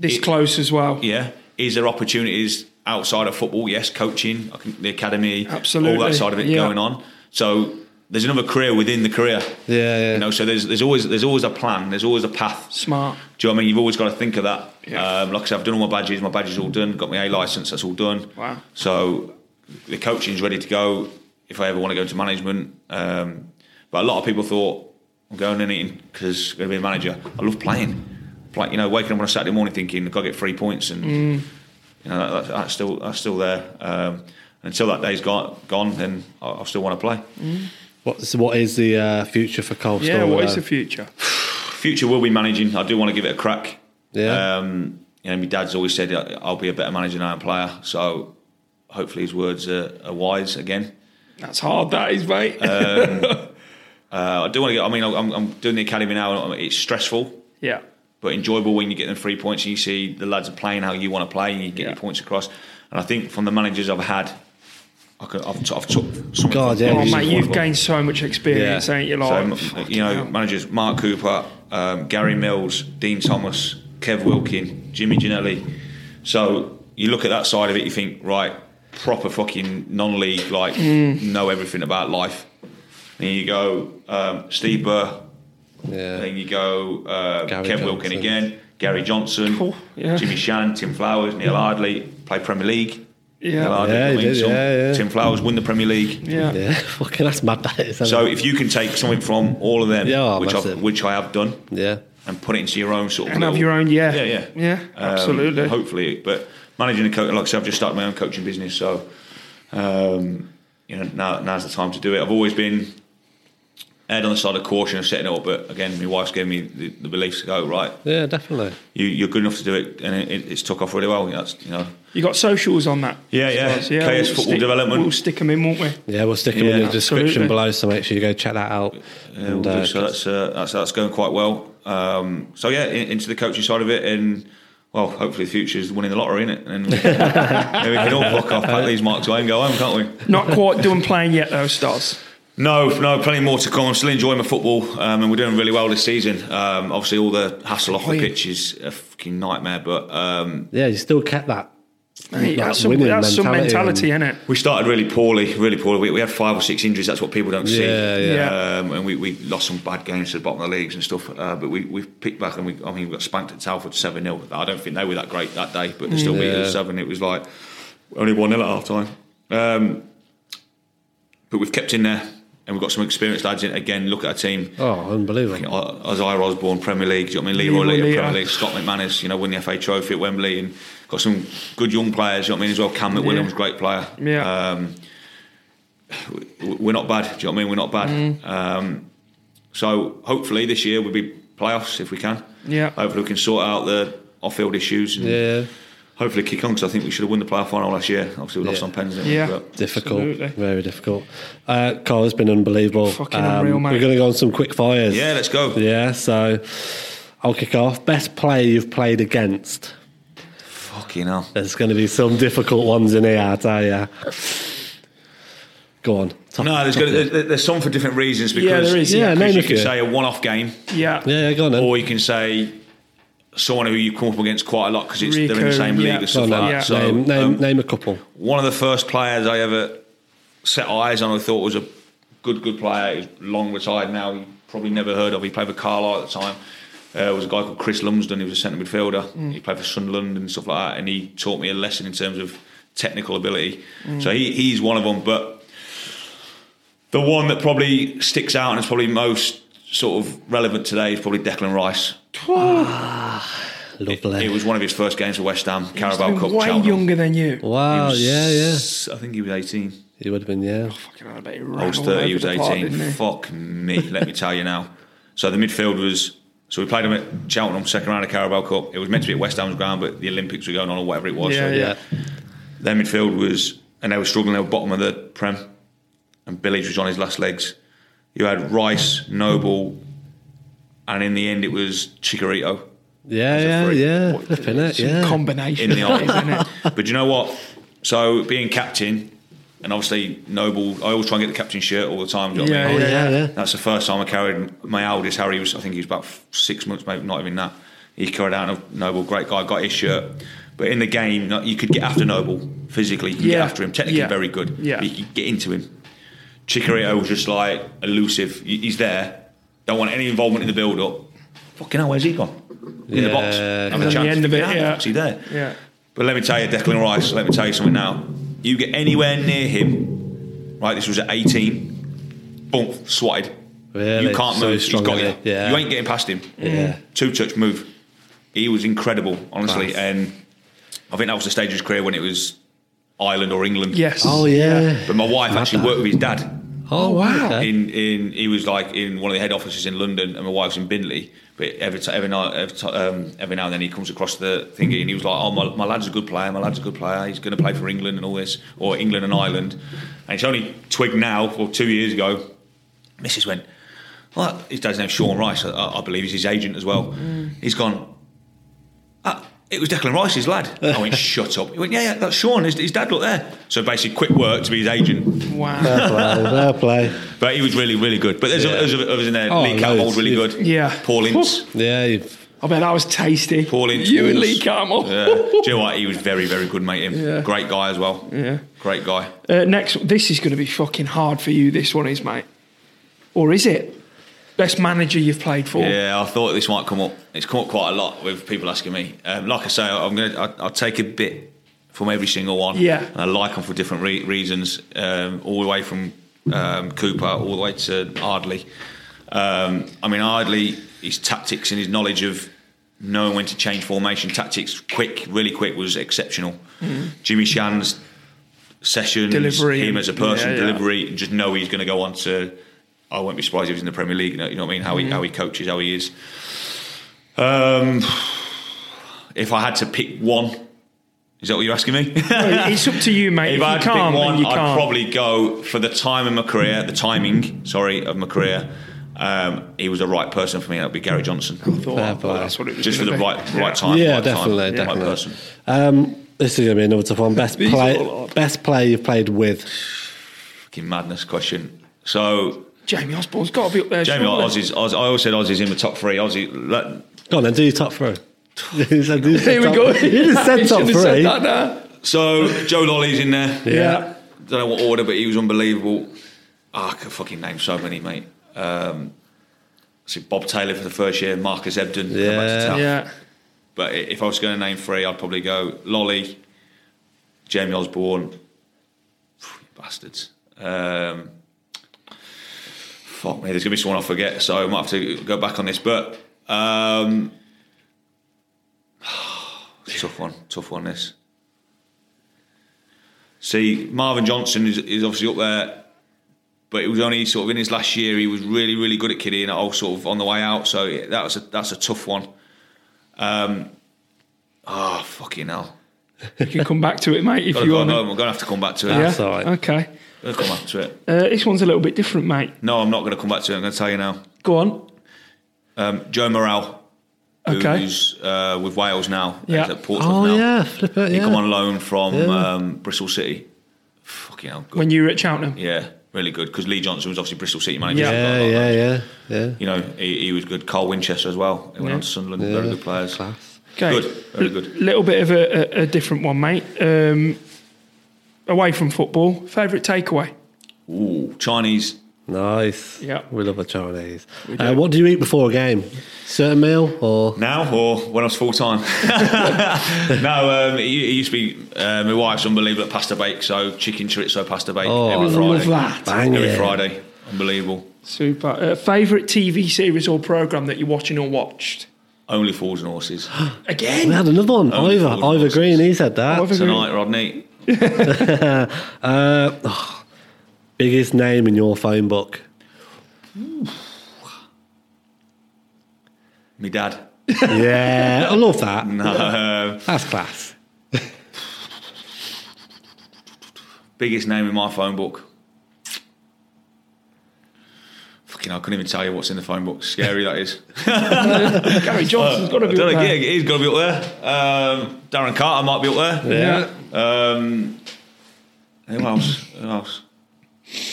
Speaker 4: This
Speaker 3: It-
Speaker 4: close as well.
Speaker 3: Yeah. Is there opportunities outside of football? Yes, coaching, the academy,
Speaker 4: absolutely, all
Speaker 3: that side of it
Speaker 4: Yeah.
Speaker 3: going on. So there's another career within the career.
Speaker 2: yeah, yeah.
Speaker 3: You know, so there's there's always there's always a plan. There's always a path.
Speaker 4: Smart.
Speaker 3: Do you know what I mean? You've always got to think of that.
Speaker 4: Yeah.
Speaker 3: Um, like I said, I've done all my badges. My badges all done. Got my A license. That's all done.
Speaker 4: Wow.
Speaker 3: So the coaching's ready to go. If I ever want to go into management, um, but a lot of people thought I'm going in it because I'm going to be a manager. I love playing. Like you know, waking up on a Saturday morning thinking I've got to get three points, and you know that, that's still that's still there. Um, until that day's gone, gone, then I, I still want to play.
Speaker 2: What's what is the uh, future for Kyle
Speaker 4: Yeah,
Speaker 2: Storer,
Speaker 4: what is
Speaker 2: though?
Speaker 4: the future?
Speaker 3: Future will be managing. I do want to give it a crack.
Speaker 2: Yeah.
Speaker 3: Um, you know, my dad's always said I'll be a better manager than I am player. So hopefully his words are, are wise again.
Speaker 4: That's hard, that is, mate.
Speaker 3: Uh, I do want to get. I mean, I'm, I'm doing the academy now. It's stressful,
Speaker 4: yeah.
Speaker 3: But enjoyable when you get them three points and you see the lads are playing how you want to play and you get
Speaker 4: Yeah.
Speaker 3: your points across. And I think from the managers I've had, I could, I've, t- I've took something.
Speaker 2: God, yeah,
Speaker 4: Oh, mate, you've gained so much experience,
Speaker 2: Yeah.
Speaker 4: ain't you?
Speaker 3: So,
Speaker 4: Like,
Speaker 3: m-
Speaker 4: fucking
Speaker 3: you know,
Speaker 4: hell.
Speaker 3: managers Mark Cooper, um, Gary Mills, Dean Thomas, Kev Wilkin, Jimmy Ginelli. So you look at that side of it, you think, right, proper fucking non-league, like
Speaker 4: Mm.
Speaker 3: know everything about life. Then you go um, Steve Burr,
Speaker 2: Yeah.
Speaker 3: then you go uh,
Speaker 2: Gary
Speaker 3: Kev Wilkin again, Gary Johnson,
Speaker 4: Cool, yeah.
Speaker 3: Jimmy Shan, Tim Flowers, Neil Ardley, play Premier League.
Speaker 4: Yeah.
Speaker 3: Neil Ardley,
Speaker 2: Yeah,
Speaker 3: I
Speaker 2: he
Speaker 3: mean,
Speaker 2: did, yeah, yeah.
Speaker 3: Tim Flowers win the Premier League.
Speaker 4: Yeah.
Speaker 2: Yeah, fucking that's mad. That is.
Speaker 3: So
Speaker 2: it?
Speaker 3: if you can take something from all of them,
Speaker 2: Yeah,
Speaker 3: which, I've, which I have done,
Speaker 2: yeah,
Speaker 3: and put it into your own sort of
Speaker 4: And have your own, yeah.
Speaker 3: yeah, yeah,
Speaker 4: Yeah,
Speaker 3: Um,
Speaker 4: absolutely.
Speaker 3: hopefully, but managing a coach, like I said, I've just started my own coaching business, so um, you know now now's the time to do it. I've always been aired on the side of caution of setting it up, but again, my wife's gave me the, the beliefs to go right.
Speaker 2: yeah, definitely.
Speaker 3: You, you're good enough to do it, and it, it's took off really well. That's you know,
Speaker 4: You got socials on that?
Speaker 3: Yeah, yeah.
Speaker 4: yeah.
Speaker 3: KS
Speaker 4: we'll
Speaker 3: Football
Speaker 4: stick,
Speaker 3: Development.
Speaker 4: We'll stick them in, won't we?
Speaker 2: Yeah, we'll stick them in
Speaker 3: Yeah,
Speaker 2: the description below, so make sure you go check that out.
Speaker 3: Yeah,
Speaker 2: And,
Speaker 3: we'll do.
Speaker 2: uh,
Speaker 3: so that's, uh, that's that's going quite well. Um, so yeah, in, into the coaching side of it, and well, hopefully the future is winning the lottery, innit? And maybe we can all fuck off, pack these marks away, and go home, can't we?
Speaker 4: Not quite doing playing yet, though, Stos.
Speaker 3: No, no, plenty more to come. I'm still enjoying my football, um, and we're doing really well this season. Um, obviously, all the hassle off the pitch is a fucking nightmare, but um,
Speaker 2: yeah, you still kept that.
Speaker 4: Mate,
Speaker 2: that
Speaker 4: that's some,
Speaker 2: winning
Speaker 4: that's some
Speaker 2: mentality in
Speaker 4: it?
Speaker 3: we started really poorly, really poorly. We, we had five or six injuries. That's what people don't see.
Speaker 2: Yeah, yeah.
Speaker 4: Yeah.
Speaker 3: Um, and we, we lost some bad games to the bottom of the leagues and stuff. Uh, but we we picked back and we I mean we got spanked at Salford seven 0 I don't think they were that great that day, but they still beat us seven. It was like only one 0 at half time. Um, but we've kept in there. And we've got some experienced lads in. Again, look at our team.
Speaker 2: Oh, unbelievable.
Speaker 3: You know, Isaiah Osbourne, Premier League. Do you know what I mean? Leroy,
Speaker 4: Leroy
Speaker 3: Premier League. Scott McManus, you know, win the FA Trophy at Wembley, and got some good young players. You know what I mean? As well, Cam McWilliams, great player.
Speaker 4: Yeah.
Speaker 3: Um, we- we're not bad. Do you know what I mean? We're not bad.
Speaker 4: Mm.
Speaker 3: Um, so hopefully this year we'll be playoffs if we can.
Speaker 4: Yeah.
Speaker 3: Hopefully we can sort out the off-field issues. And
Speaker 2: Yeah,
Speaker 3: Hopefully kick on because I think we should have won the playoff final last year. Obviously we lost
Speaker 2: Yeah.
Speaker 3: on pens. didn't we?
Speaker 4: Yeah.
Speaker 3: But
Speaker 2: difficult.
Speaker 4: Absolutely.
Speaker 2: Very difficult. Uh, Carl, it's been unbelievable. Um,
Speaker 4: Fucking unreal, mate.
Speaker 2: We're going to go on some quick fires.
Speaker 3: yeah, let's go.
Speaker 2: Yeah, so I'll kick off. Best player you've played against?
Speaker 3: Fucking hell.
Speaker 2: There's going to be some difficult ones in here, I tell you. Go on. Top-
Speaker 3: No, there's, gonna, there's, there's some for different reasons because
Speaker 4: Yeah, there is,
Speaker 2: Yeah,
Speaker 4: yeah.
Speaker 2: name
Speaker 3: because you
Speaker 2: a
Speaker 3: can say a one-off game.
Speaker 4: Yeah.
Speaker 2: Yeah, yeah, go on then.
Speaker 3: or you can say someone who you come up against quite a lot because they're in the same league
Speaker 4: yeah.
Speaker 3: and stuff
Speaker 2: Go on
Speaker 3: like
Speaker 2: then.
Speaker 3: that. So
Speaker 2: name, name,
Speaker 3: um,
Speaker 2: name a couple.
Speaker 3: one of the first players I ever set eyes on, I thought was a good, good player. He's long retired now. You probably never heard of. He played for Carlisle at the time. Uh, was a guy called Chris Lumsden. He was a centre midfielder. He played for Sunderland and stuff like that. And he taught me a lesson in terms of technical ability. So he, he's one of them. But the one that probably sticks out and is probably most sort of relevant today is probably Declan Rice.
Speaker 2: Lovely.
Speaker 3: It was one of his first games for West Ham, Carabao Cup.
Speaker 4: way
Speaker 3: Cheltenham.
Speaker 4: younger than you.
Speaker 2: Wow,
Speaker 3: was-
Speaker 2: yeah, yeah.
Speaker 3: I think he was 18.
Speaker 2: He would have been, yeah.
Speaker 4: Oh, fucking hell, I bet he
Speaker 3: I was 30, he was
Speaker 4: the park,
Speaker 3: 18.
Speaker 4: didn't?
Speaker 3: Fuck me, let me tell you now. So the midfield was. So we played him at Cheltenham, second round of Carabao Cup. It was meant to be at West Ham's ground, but the Olympics were going on or whatever it was.
Speaker 4: Yeah,
Speaker 3: so
Speaker 4: yeah.
Speaker 3: Their midfield was, and they were struggling. They were bottom of the Prem, and Billy's was on his last legs. You had Rice, Noble, and in the end it was Chicharito
Speaker 2: Yeah,
Speaker 3: a
Speaker 2: yeah,
Speaker 3: freak.
Speaker 2: yeah. Flipping it,
Speaker 4: Some
Speaker 2: yeah.
Speaker 4: combination.
Speaker 3: in the
Speaker 4: that is,
Speaker 3: arm.
Speaker 4: isn't it?
Speaker 3: But you know what? So being captain, and obviously Noble, I always try and get the captain shirt all the time. Do you know what I
Speaker 4: Yeah,
Speaker 3: mean?
Speaker 2: Oh, yeah, yeah.
Speaker 3: That's the first time I carried my eldest Harry. Was I think he was about six months, maybe not even that. He carried out a Noble, great guy, got his shirt. But in the game, you could get after Noble physically. You could get
Speaker 4: Yeah.
Speaker 3: after him. Technically,
Speaker 4: Yeah.
Speaker 3: very good.
Speaker 4: Yeah.
Speaker 3: But you could get into him. Chicharito was just like elusive. He's there. Don't want any involvement in the build-up. Fucking hell, where's he gone? In the box.
Speaker 2: Yeah.
Speaker 3: Have
Speaker 4: And
Speaker 3: a
Speaker 4: then the end of it,
Speaker 3: Fucking hell,
Speaker 4: yeah.
Speaker 3: what's he there?
Speaker 4: Yeah.
Speaker 3: But let me tell you, Declan Rice, let me tell you something now. You get anywhere near him, right? This was at 18, boom, swatted.
Speaker 2: Really?
Speaker 3: You can't
Speaker 2: So
Speaker 3: move.
Speaker 2: strong,
Speaker 3: He's got you.
Speaker 2: Yeah.
Speaker 3: You ain't getting past him.
Speaker 2: Yeah.
Speaker 3: Two touch move. He was incredible, honestly.
Speaker 2: Class.
Speaker 3: And I think that was the stage of his career when it was Ireland or England.
Speaker 4: Yes.
Speaker 2: Oh yeah.
Speaker 3: But my wife
Speaker 2: Love
Speaker 3: actually
Speaker 2: that.
Speaker 3: worked with his dad.
Speaker 2: Oh wow. Okay.
Speaker 3: In in he was like in one of the head offices in London, and my wife's in Bindley. But every t- every night, every, t- um, every now and then, he comes across the thingy, and he was like, "Oh, my, my lad's a good player. My lad's a good player. He's going to play for England and all this, or England and Ireland." And it's only twigged now, or two years ago. Mrs. went, "Well, his dad's name's Sean Rice. I, I believe he's his agent as well." He's gone. "Ah, it was Declan Rice's lad. I went, shut up. He went, yeah, yeah, that's Sean. His, his dad looked there. So basically, quick work to be his agent.
Speaker 4: Wow.
Speaker 2: Fair play. Fair play.
Speaker 3: But he was really, really good. But there's,
Speaker 2: Yeah.
Speaker 3: others, others in there.
Speaker 2: Oh,
Speaker 3: Lee Cattermole,
Speaker 2: loads.
Speaker 3: really good.
Speaker 4: Yeah.
Speaker 3: Paul Ince.
Speaker 2: Yeah. You've,
Speaker 4: I bet that was tasty.
Speaker 3: Paul Ince.
Speaker 4: You and Lee Cattermole.
Speaker 3: Yeah. Do you know what? He was very, very good, mate. Him.
Speaker 4: Yeah.
Speaker 3: Great guy as well.
Speaker 4: Yeah.
Speaker 3: Great guy.
Speaker 4: Uh, next, this is going to be fucking hard for you. This one is, mate. Or is it? Best manager you've played for?
Speaker 3: Yeah, I thought this might come up. It's come up quite a lot with people asking me. Um, like I say, I'm gonna. I, I'll take a bit from every single one.
Speaker 4: Yeah.
Speaker 3: And I like them for different re- reasons. Um, all the way from um, Cooper all the way to Ardley. Um, I mean, Ardley, his tactics and his knowledge of knowing when to change formation, tactics, quick, really quick, was exceptional. Jimmy Shan's sessions.
Speaker 4: Delivery
Speaker 3: him as a person,
Speaker 4: yeah, yeah.
Speaker 3: delivery, and just know he's going to go on to. I won't be surprised if he's in the Premier League. You know, you know what I mean? How
Speaker 4: Mm-hmm.
Speaker 3: he how he coaches, how he is. Um, if I had to pick one, is that what you're asking me?
Speaker 4: Well, it's up to you, mate.
Speaker 3: if
Speaker 4: if
Speaker 3: I
Speaker 4: you
Speaker 3: had to pick
Speaker 4: can't,
Speaker 3: one, I'd
Speaker 4: can't.
Speaker 3: probably go for the time of my career, the timing, sorry, of my career. Um, he was the right person for me. That would be Gary Johnson.
Speaker 4: Thought,
Speaker 2: Fair
Speaker 4: oh, that's what it was
Speaker 3: Just for the
Speaker 4: be.
Speaker 3: right right time.
Speaker 2: Yeah,
Speaker 3: right
Speaker 2: definitely,
Speaker 3: time,
Speaker 2: definitely.
Speaker 3: Right person.
Speaker 2: um, this is going to be another tough one. Best
Speaker 4: These are
Speaker 2: play. Best player you've played with.
Speaker 3: Fucking madness question. So
Speaker 4: Jamey Osborne's got to be up there.
Speaker 3: Jamie
Speaker 4: surely.
Speaker 3: Ozzy's, Ozzy, I always said Ozzy's in the top three. Ozzy, let,
Speaker 2: Go on then. Do your top three. You said- you
Speaker 4: Here we
Speaker 2: top-
Speaker 4: go.
Speaker 2: You just said top
Speaker 4: should have said
Speaker 2: three.
Speaker 4: that now.
Speaker 3: So Joe Lolly's in there.
Speaker 4: Yeah.
Speaker 3: Don't know what order, but he was unbelievable. Oh, I could fucking name so many, mate. Um, see Bob Taylor for the first year, Marcus Ebden. come back to
Speaker 2: Yeah.
Speaker 4: Yeah.
Speaker 3: But if I was going to name three, I'd probably go Lolly, Jamie Osborne, bastards. Um, fuck me, there's going to be someone I forget, so I might have to go back on this. But um, tough one, tough one. This. See, Marvin Johnson is, is obviously up there, but it was only sort of in his last year. He was really, really good at kiddie and all sort of on the way out. So yeah, that was a, that's a tough one. Um, oh fucking hell!
Speaker 4: You can come back to it, mate, if
Speaker 3: Gotta
Speaker 4: you
Speaker 3: go
Speaker 4: want.
Speaker 3: home. I'm going to have to come back to it.
Speaker 4: Yeah.
Speaker 2: That's all right.
Speaker 4: Okay.
Speaker 3: I'm going to come back to it.
Speaker 4: Uh, this one's a little bit different, mate.
Speaker 3: No, I'm not going to come back to it. I'm going to tell you now.
Speaker 4: Go on.
Speaker 3: Um, Joe Morrell,
Speaker 4: Okay.
Speaker 3: who's uh, with Wales now.
Speaker 4: Yeah.
Speaker 3: He's at Portsmouth
Speaker 2: Oh
Speaker 3: now.
Speaker 2: yeah, flip it.
Speaker 3: He
Speaker 2: Yeah.
Speaker 3: come on loan from
Speaker 2: Yeah.
Speaker 3: um, Bristol City. Fucking hell, good.
Speaker 4: When you were at Cheltenham.
Speaker 3: yeah, really good. Because Lee Johnson was obviously Bristol City manager.
Speaker 4: Yeah.
Speaker 2: Yeah, yeah, yeah, yeah.
Speaker 3: You know, he, he was good. Carl Winchester as well. He went
Speaker 4: Yeah.
Speaker 3: on to Sunderland.
Speaker 2: Yeah.
Speaker 3: Very good players.
Speaker 2: Class.
Speaker 4: Okay.
Speaker 3: Good, very good.
Speaker 4: little bit of a, a, a different one, mate. Um, away from football, favourite takeaway?
Speaker 3: Ooh, Chinese.
Speaker 2: Nice.
Speaker 4: Yeah.
Speaker 2: we love a Chinese.
Speaker 4: do.
Speaker 2: Uh, what do you eat before a game? Certain meal or?
Speaker 3: Now or when I was full time? no, um, it, it used to be uh, my wife's unbelievable at pasta bake, so chicken chorizo pasta bake
Speaker 2: Oh,
Speaker 3: every
Speaker 2: I
Speaker 3: Friday.
Speaker 4: love that.
Speaker 2: Bang
Speaker 3: every
Speaker 2: it.
Speaker 3: Friday, unbelievable.
Speaker 4: Super. Uh, favourite TV series or programme that you're watching or watched?
Speaker 3: Only fools and horses
Speaker 4: Again?
Speaker 2: We had another one.
Speaker 3: Only
Speaker 2: Ivor,
Speaker 3: forward
Speaker 2: Ivor. Green. He said that.
Speaker 4: Ivor-
Speaker 3: tonight, Rodney.
Speaker 2: Uh, oh, biggest name in your phone book?
Speaker 3: Me dad.
Speaker 2: Yeah, I love that.
Speaker 3: No,
Speaker 2: That's class.
Speaker 3: biggest name in my phone book. Fucking, I couldn't even tell you what's in the phone book. Scary that is.
Speaker 4: Gary Johnson's got to
Speaker 3: I
Speaker 4: be
Speaker 3: don't
Speaker 4: up
Speaker 3: know.
Speaker 4: there.
Speaker 3: Yeah, he's got to be up there. Um, Darren Carter might be up there.
Speaker 2: Yeah.
Speaker 3: Um, who else? Who else?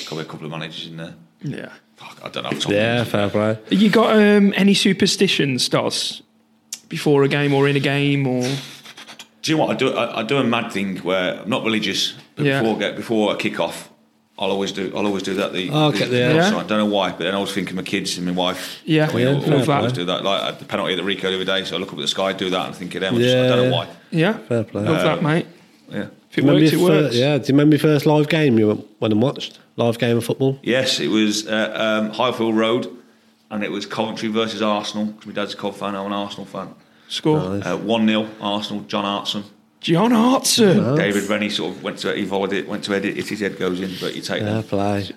Speaker 3: Got a couple of managers in there.
Speaker 4: Yeah.
Speaker 3: Fuck, I don't know. off the top of my
Speaker 2: Yeah,
Speaker 3: head.
Speaker 2: fair play.
Speaker 4: You got um, any superstitions, Dos? Before a game or in a game or
Speaker 3: Do you know what I do? I, I do a mad thing where I'm not religious, but
Speaker 4: Yeah.
Speaker 3: before get before a kick off, I'll always do. I'll always do that. The,
Speaker 2: Oh, okay,
Speaker 3: the,
Speaker 2: yeah.
Speaker 3: the
Speaker 4: Yeah.
Speaker 3: I don't know why, but then I was thinking my kids and my wife.
Speaker 4: Yeah,
Speaker 3: you know,
Speaker 2: Yeah, fair
Speaker 3: always,
Speaker 2: play.
Speaker 3: do that. Like the penalty that Ricoh the other day, so I look up at the sky, do that, and think of them. I, just, I don't know why.
Speaker 4: yeah,
Speaker 2: Fair play.
Speaker 4: love that, mate.
Speaker 3: Yeah.
Speaker 4: If it
Speaker 2: Remember
Speaker 4: works, it
Speaker 2: your fir-
Speaker 4: works.
Speaker 2: yeah. Do you remember your first live game you went, went and watched? live game of football?
Speaker 3: Yes, it was uh, um, Highfield Road, and it was Coventry versus Arsenal. 'cause my dad's a Cov fan, I'm an Arsenal fan.
Speaker 4: Score.
Speaker 3: Uh, One 0 Arsenal. John Artson.
Speaker 4: John Hartson.
Speaker 3: David Rennie sort of went to he followed it, went to edit if his head goes in, but you take
Speaker 2: Yeah,
Speaker 3: that.
Speaker 2: play.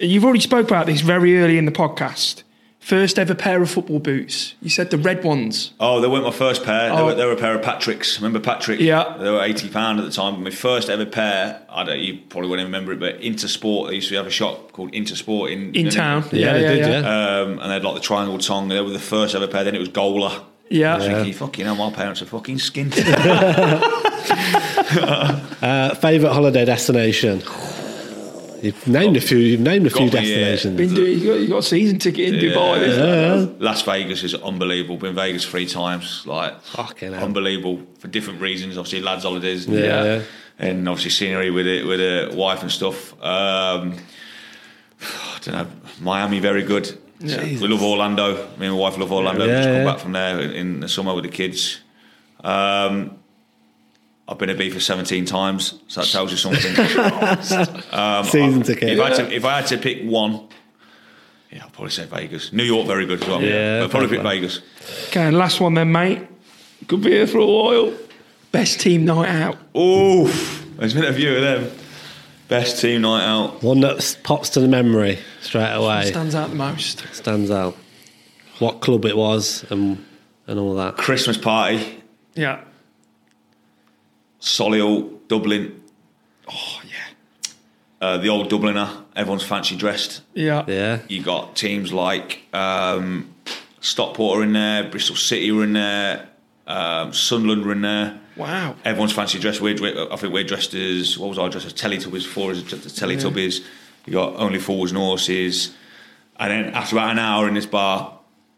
Speaker 4: You've already spoke about this very early in the podcast. First ever pair of football boots. You said the red ones.
Speaker 3: Oh, they weren't my first pair. They,
Speaker 4: Oh.
Speaker 3: were, they were a pair of Patrick's. Remember Patrick?
Speaker 4: Yeah.
Speaker 3: They were eighty pound at the time. But my first ever pair. I don't. You probably won't even remember it, but Intersport. They used to have a shop called Intersport in
Speaker 4: In town.
Speaker 2: Yeah, they did, yeah.
Speaker 3: Um, and they had like the triangle tongue. They were the first ever pair. Then it was Gola.
Speaker 4: Yeah.
Speaker 3: I was thinking, fucking hell, my parents are fucking skint.
Speaker 2: Uh, Favorite holiday destination? You've named a few. You've named a few
Speaker 3: Got me,
Speaker 2: destinations.
Speaker 4: Been doing, you, got, you got a season ticket in Dubai. this, that, that.
Speaker 3: Las Vegas is unbelievable. Been Vegas three times. Like
Speaker 2: Fucking hell.
Speaker 3: unbelievable for different reasons. Obviously, lads' holidays.
Speaker 2: Yeah, yeah.
Speaker 3: and obviously scenery with it with a wife and stuff. Um, I don't know. Miami, very good. We love Orlando. Me and my wife love Orlando.
Speaker 2: Yeah,
Speaker 3: we just come back from there in the summer with the kids. Um, I've been to B for 17 times, so that tells you something.
Speaker 2: Um, Season ticket.
Speaker 3: if, I had to, if I had to pick one, yeah, I'll probably say Vegas. New York, very good as well.
Speaker 2: Yeah,
Speaker 3: but I'd probably pick
Speaker 2: play.
Speaker 3: Vegas.
Speaker 4: Okay, last one then, mate. Could be here for a while. Best team night out.
Speaker 3: Oof, there's been a few of them. Best team night out.
Speaker 2: One that pops to the memory straight away.
Speaker 4: Stands out the most.
Speaker 2: Stands out. What club it was and and all that.
Speaker 3: Christmas party,
Speaker 4: Yeah.
Speaker 3: Solihull, Dublin.
Speaker 4: Oh, yeah.
Speaker 3: Uh, the old Dubliner, everyone's fancy dressed.
Speaker 4: Yeah.
Speaker 2: Yeah.
Speaker 3: You got teams like um, Stockport are in there, Bristol City are in there, um, Sunderland are in there.
Speaker 4: Wow.
Speaker 3: Everyone's fancy dressed. We're, dre- I think we're dressed as what was I dressed as Teletubbies before as the Teletubbies. You got only fools and horses, and then after about an hour in this bar,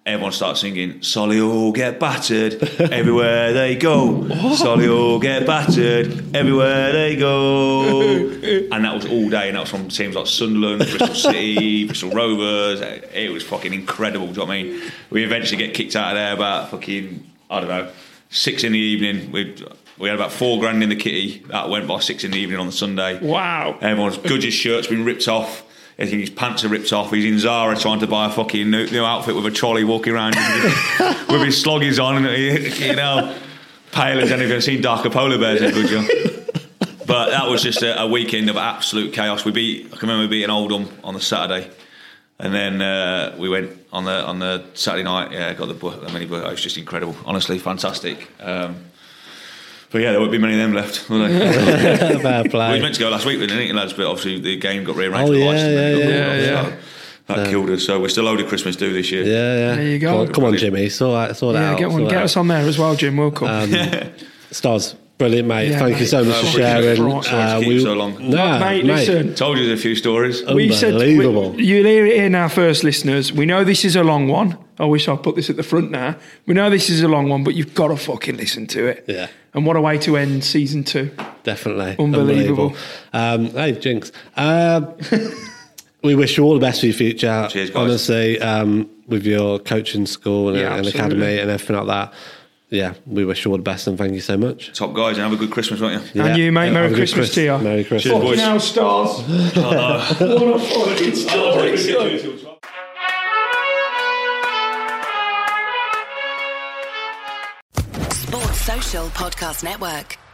Speaker 3: everyone starts singing "Solihull get battered everywhere they go." Solihull get battered everywhere they go, and that was all day. And that was from teams like Sunderland, Bristol City, Bristol Rovers. It was fucking incredible. Do you know what I mean? We eventually get kicked out of there about fucking I don't know six in the evening. We we had about four grand in the kitty. That went by six in the evening on the Sunday.
Speaker 4: Wow.
Speaker 3: Everyone's Gudge's shirt's been ripped off. I think his pants are ripped off. He's in Zara trying to buy a fucking new, new outfit with a trolley walking around with his sloggies on. And, you know, pale as anything. I've seen darker polar bears in Gudge. But that was just a, a weekend of absolute chaos. We beat, I can remember beating Oldham on the Saturday. And then uh, we went on the on the Saturday night. Yeah, got the, the mini book. It was just incredible. Honestly, fantastic. Um, but yeah, there won't be many of them left, will there?
Speaker 2: Fair
Speaker 3: We were meant to go last week, didn't it, lads? But obviously the game got rearranged.
Speaker 2: Oh,
Speaker 3: with
Speaker 2: yeah,
Speaker 3: ice and
Speaker 2: yeah, yeah,
Speaker 4: yeah.
Speaker 3: so That killed us. So we're still owed a Christmas do this year.
Speaker 2: Yeah, yeah.
Speaker 4: There you go.
Speaker 2: Come on, come on, Jimmy. Sort that, sort that
Speaker 4: Yeah,
Speaker 2: out.
Speaker 4: get one.
Speaker 2: sort
Speaker 4: Get
Speaker 2: that
Speaker 4: us on there as well, Jim. We'll come.
Speaker 2: Um, out. Stos, brilliant, mate.
Speaker 4: Yeah,
Speaker 2: Thank you so much
Speaker 3: No,
Speaker 2: for sharing.
Speaker 3: Right. Sorry to keep so long.
Speaker 2: Nah,
Speaker 4: mate, listen.
Speaker 3: Told you there's a few stories.
Speaker 4: we said
Speaker 2: Unbelievable.
Speaker 4: we, you'll hear it here now, first listeners. We know this is a long one. I wish I'd put this at the front now. We know this is a long one, but you've got to fucking listen to it.
Speaker 2: Yeah.
Speaker 4: And what a way to end season two.
Speaker 2: Definitely.
Speaker 4: Unbelievable.
Speaker 2: Um, hey, Jinx. Uh, we wish you all the best for your future.
Speaker 3: Cheers, guys.
Speaker 2: Honestly, um, with your coaching school and,
Speaker 4: Yeah,
Speaker 2: and academy and everything like that. Yeah, we wish you all the best and thank you so much.
Speaker 3: Top guys, and have a good Christmas, won't you?
Speaker 2: Yeah.
Speaker 4: And you, mate.
Speaker 2: Yeah,
Speaker 4: Merry
Speaker 2: have a good
Speaker 4: Christmas
Speaker 2: Chris-
Speaker 4: to you.
Speaker 2: Merry Christmas.
Speaker 3: Cheers, boys.
Speaker 4: Fucking hell, Stos. what a fucking story.
Speaker 1: Podcast Network.